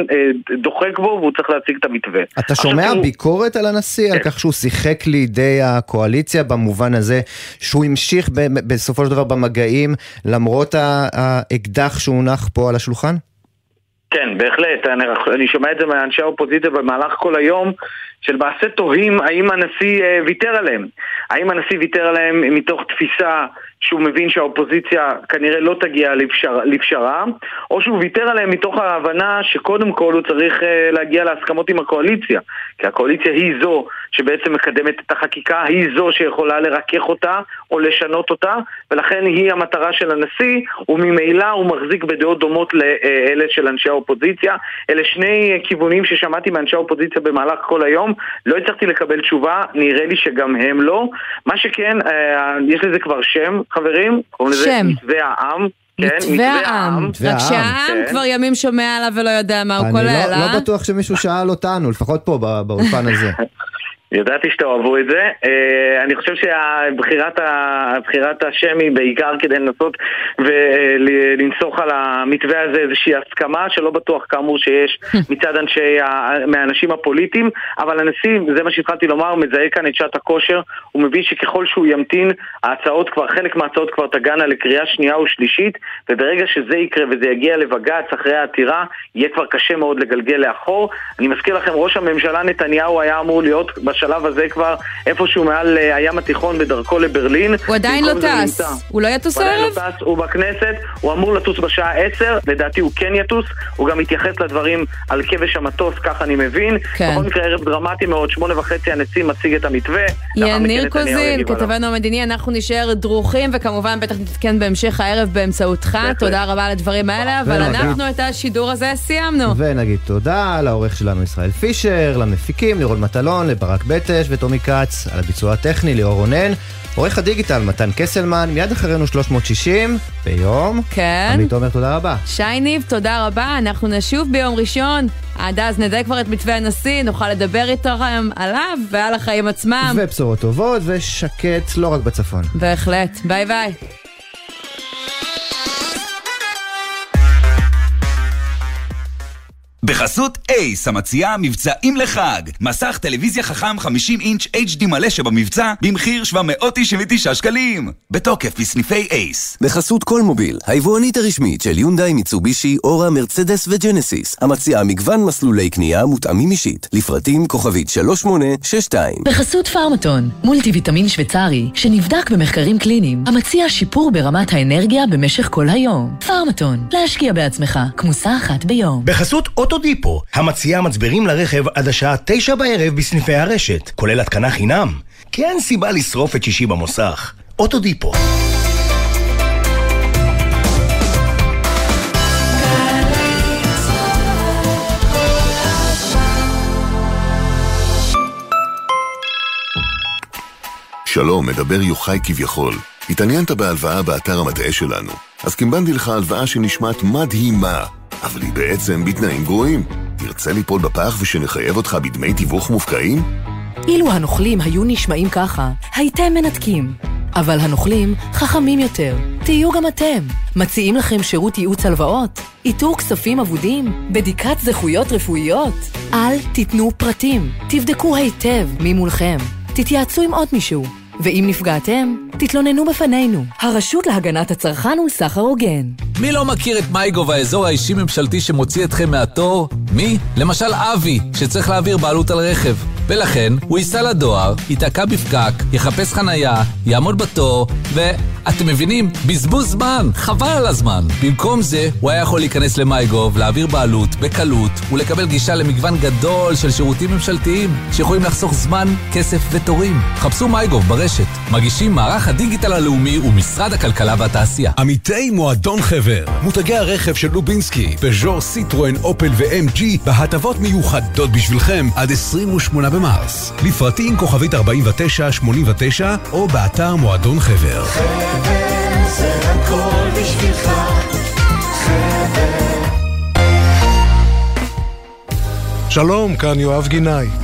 דוחק בו והוא צריך להציג את המתווה. אתה שומע הוא... ביקורת על הנשיא, כן. על כך שהוא שיחק לידי הקואליציה במובן הזה שהוא המשיך ב- בסופו של דבר במגעים למרות האקדח שהונח פה על השולחן? כן, בהחלט. אני, אני שומע את זה מאנשי האופוזיציה במהלך כל היום, שלמעשה תוהים האם הנשיא אה, ויתר עליהם. האם הנשיא ויתר עליהם מתוך תפיסה שהוא מבין שהאופוזיציה כנראה לא תגיע לפשר, לפשרה, או שהוא ויתר עליהם מתוך ההבנה שקודם כל הוא צריך uh, להגיע להסכמות עם הקואליציה. כי הקואליציה היא זו שבעצם מקדמת את החקיקה, היא זו שיכולה לרכך אותה או לשנות אותה, ולכן היא המטרה של הנשיא, וממילא הוא מחזיק בדעות דומות לאלה של אנשי האופוזיציה. אלה שני כיוונים ששמעתי מאנשי האופוזיציה במהלך כל היום, לא הצלחתי לקבל תשובה, נראה לי שגם הם לא. מה שכן, uh, יש לזה כבר שם, חברים, קוראים לזה מתווה העם. כן, מתווה העם, רק שהעם כן. כבר ימים שומע עליו ולא יודע מה הוא כולל, אה? אני לא בטוח שמישהו שאל אותנו, לפחות פה באולפן הזה. ידעתי שתאהבו את זה. אה, אני חושב שבחירת השם היא בעיקר כדי לנסות ולנסוך על המתווה הזה איזושהי הסכמה שלא בטוח כאמור שיש מצד אנשי, מהאנשים הפוליטיים, אבל הנשיא, זה מה שהתחלתי לומר, מזהה כאן את שעת הכושר, הוא מבין שככל שהוא ימתין, ההצעות כבר, חלק מההצעות כבר תגענה לקריאה שנייה ושלישית, וברגע שזה יקרה וזה יגיע לבג"ץ אחרי העתירה, יהיה כבר קשה מאוד לגלגל לאחור. אני מזכיר לכם, ראש הממשלה נתניהו היה אמור להיות בש... בשלב הזה כבר איפשהו מעל אה, הים התיכון בדרכו לברלין. הוא עדיין לא טס. הוא לא יטוס הערב? הוא עדיין לא טס, הוא בכנסת, הוא אמור לטוס בשעה 10, לדעתי הוא כן יטוס, הוא גם מתייחס לדברים על כבש המטוס, כך אני מבין. כן. בכל מקרה ערב דרמטי מאוד, שמונה וחצי הנשיא מציג את המתווה. יניר קוזין, כתבנו המדיני, אנחנו נשאר דרוכים, וכמובן בטח נתקן בהמשך הערב באמצעותך. תודה רבה על הדברים האלה, אבל אנחנו את השידור הזה סיימנו. ונגיד תודה לעורך שלנו ישראל פישר, למפיקים, לירון מטלון, לברק בטש וטומי כץ, על הביצוע הטכני ליאור רונן, עורך הדיגיטל מתן קסלמן, מיד אחרינו 360 ביום. כן. עמית עומר, תודה רבה. שי ניב, תודה רבה, אנחנו נשוב ביום ראשון. עד אז נדע כבר את מתווה הנשיא, נוכל לדבר איתכם עליו ועל החיים עצמם. ובשורות טובות ושקט לא רק בצפון. בהחלט, ביי ביי. בחסות אייס, המציעה מבצעים לחג. מסך טלוויזיה חכם 50 אינץ' HD מלא שבמבצע, במחיר 799 שקלים. בתוקף בסניפי אייס. בחסות קולמוביל, היבואנית הרשמית של יונדאי, מיצובישי, אורה, מרצדס וג'נסיס. המציעה מגוון מסלולי קנייה מותאמים אישית. לפרטים כוכבית 3862. בחסות פארמטון, מולטי ויטמין שוויצרי, שנבדק במחקרים קליניים, המציע שיפור ברמת האנרגיה במשך כל היום. פארמטון, להשקיע בעצמך, כמוסה אחת ביום. בחסות אוטו אוטודיפו, המציעה מצברים לרכב עד השעה תשע בערב בסניפי הרשת, כולל התקנה חינם. כי אין סיבה לשרוף את שישי במוסך. אוטודיפו. שלום, מדבר יוחאי כביכול. התעניינת בהלוואה באתר המטעה שלנו, אז קימבנתי לך הלוואה שנשמעת מדהימה. אבל היא בעצם בתנאים גרועים. תרצה ליפול בפח ושנחייב אותך בדמי תיווך מופקעים? אילו הנוכלים היו נשמעים ככה, הייתם מנתקים. אבל הנוכלים חכמים יותר. תהיו גם אתם. מציעים לכם שירות ייעוץ הלוואות? איתור כספים אבודים? בדיקת זכויות רפואיות? אל תיתנו פרטים. תבדקו היטב מי מולכם. תתייעצו עם עוד מישהו. ואם נפגעתם, תתלוננו בפנינו. הרשות להגנת הצרכן וסחר הוגן. מי לא מכיר את מייגו והאזור האישי-ממשלתי שמוציא אתכם מהתור? מי? למשל אבי, שצריך להעביר בעלות על רכב. ולכן הוא ייסע לדואר, ייתקע בפקק, יחפש חנייה, יעמוד בתור, ו... אתם מבינים? בזבוז זמן, חבל על הזמן. במקום זה, הוא היה יכול להיכנס למייגוב, להעביר בעלות, בקלות, ולקבל גישה למגוון גדול של שירותים ממשלתיים, שיכולים לחסוך זמן, כסף ותורים. חפשו מייגוב ברשת. מגישים מערך הדיגיטל הלאומי ומשרד הכלכלה והתעשייה. עמיתי מועדון חבר, מותגי הרכב של לובינסקי, פז'ור, סיטרואן, אופל ו-MG, בהטבות מיוחדות בשבילכם עד 28 במרס. לפרטים כוכבית 4989 או באתר מועדון חבר. חבר זה הכל בשבילך, שלום, כאן יואב גינאי.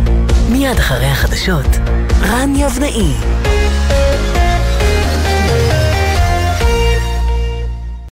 מיד אחרי החדשות, רן יבנאי.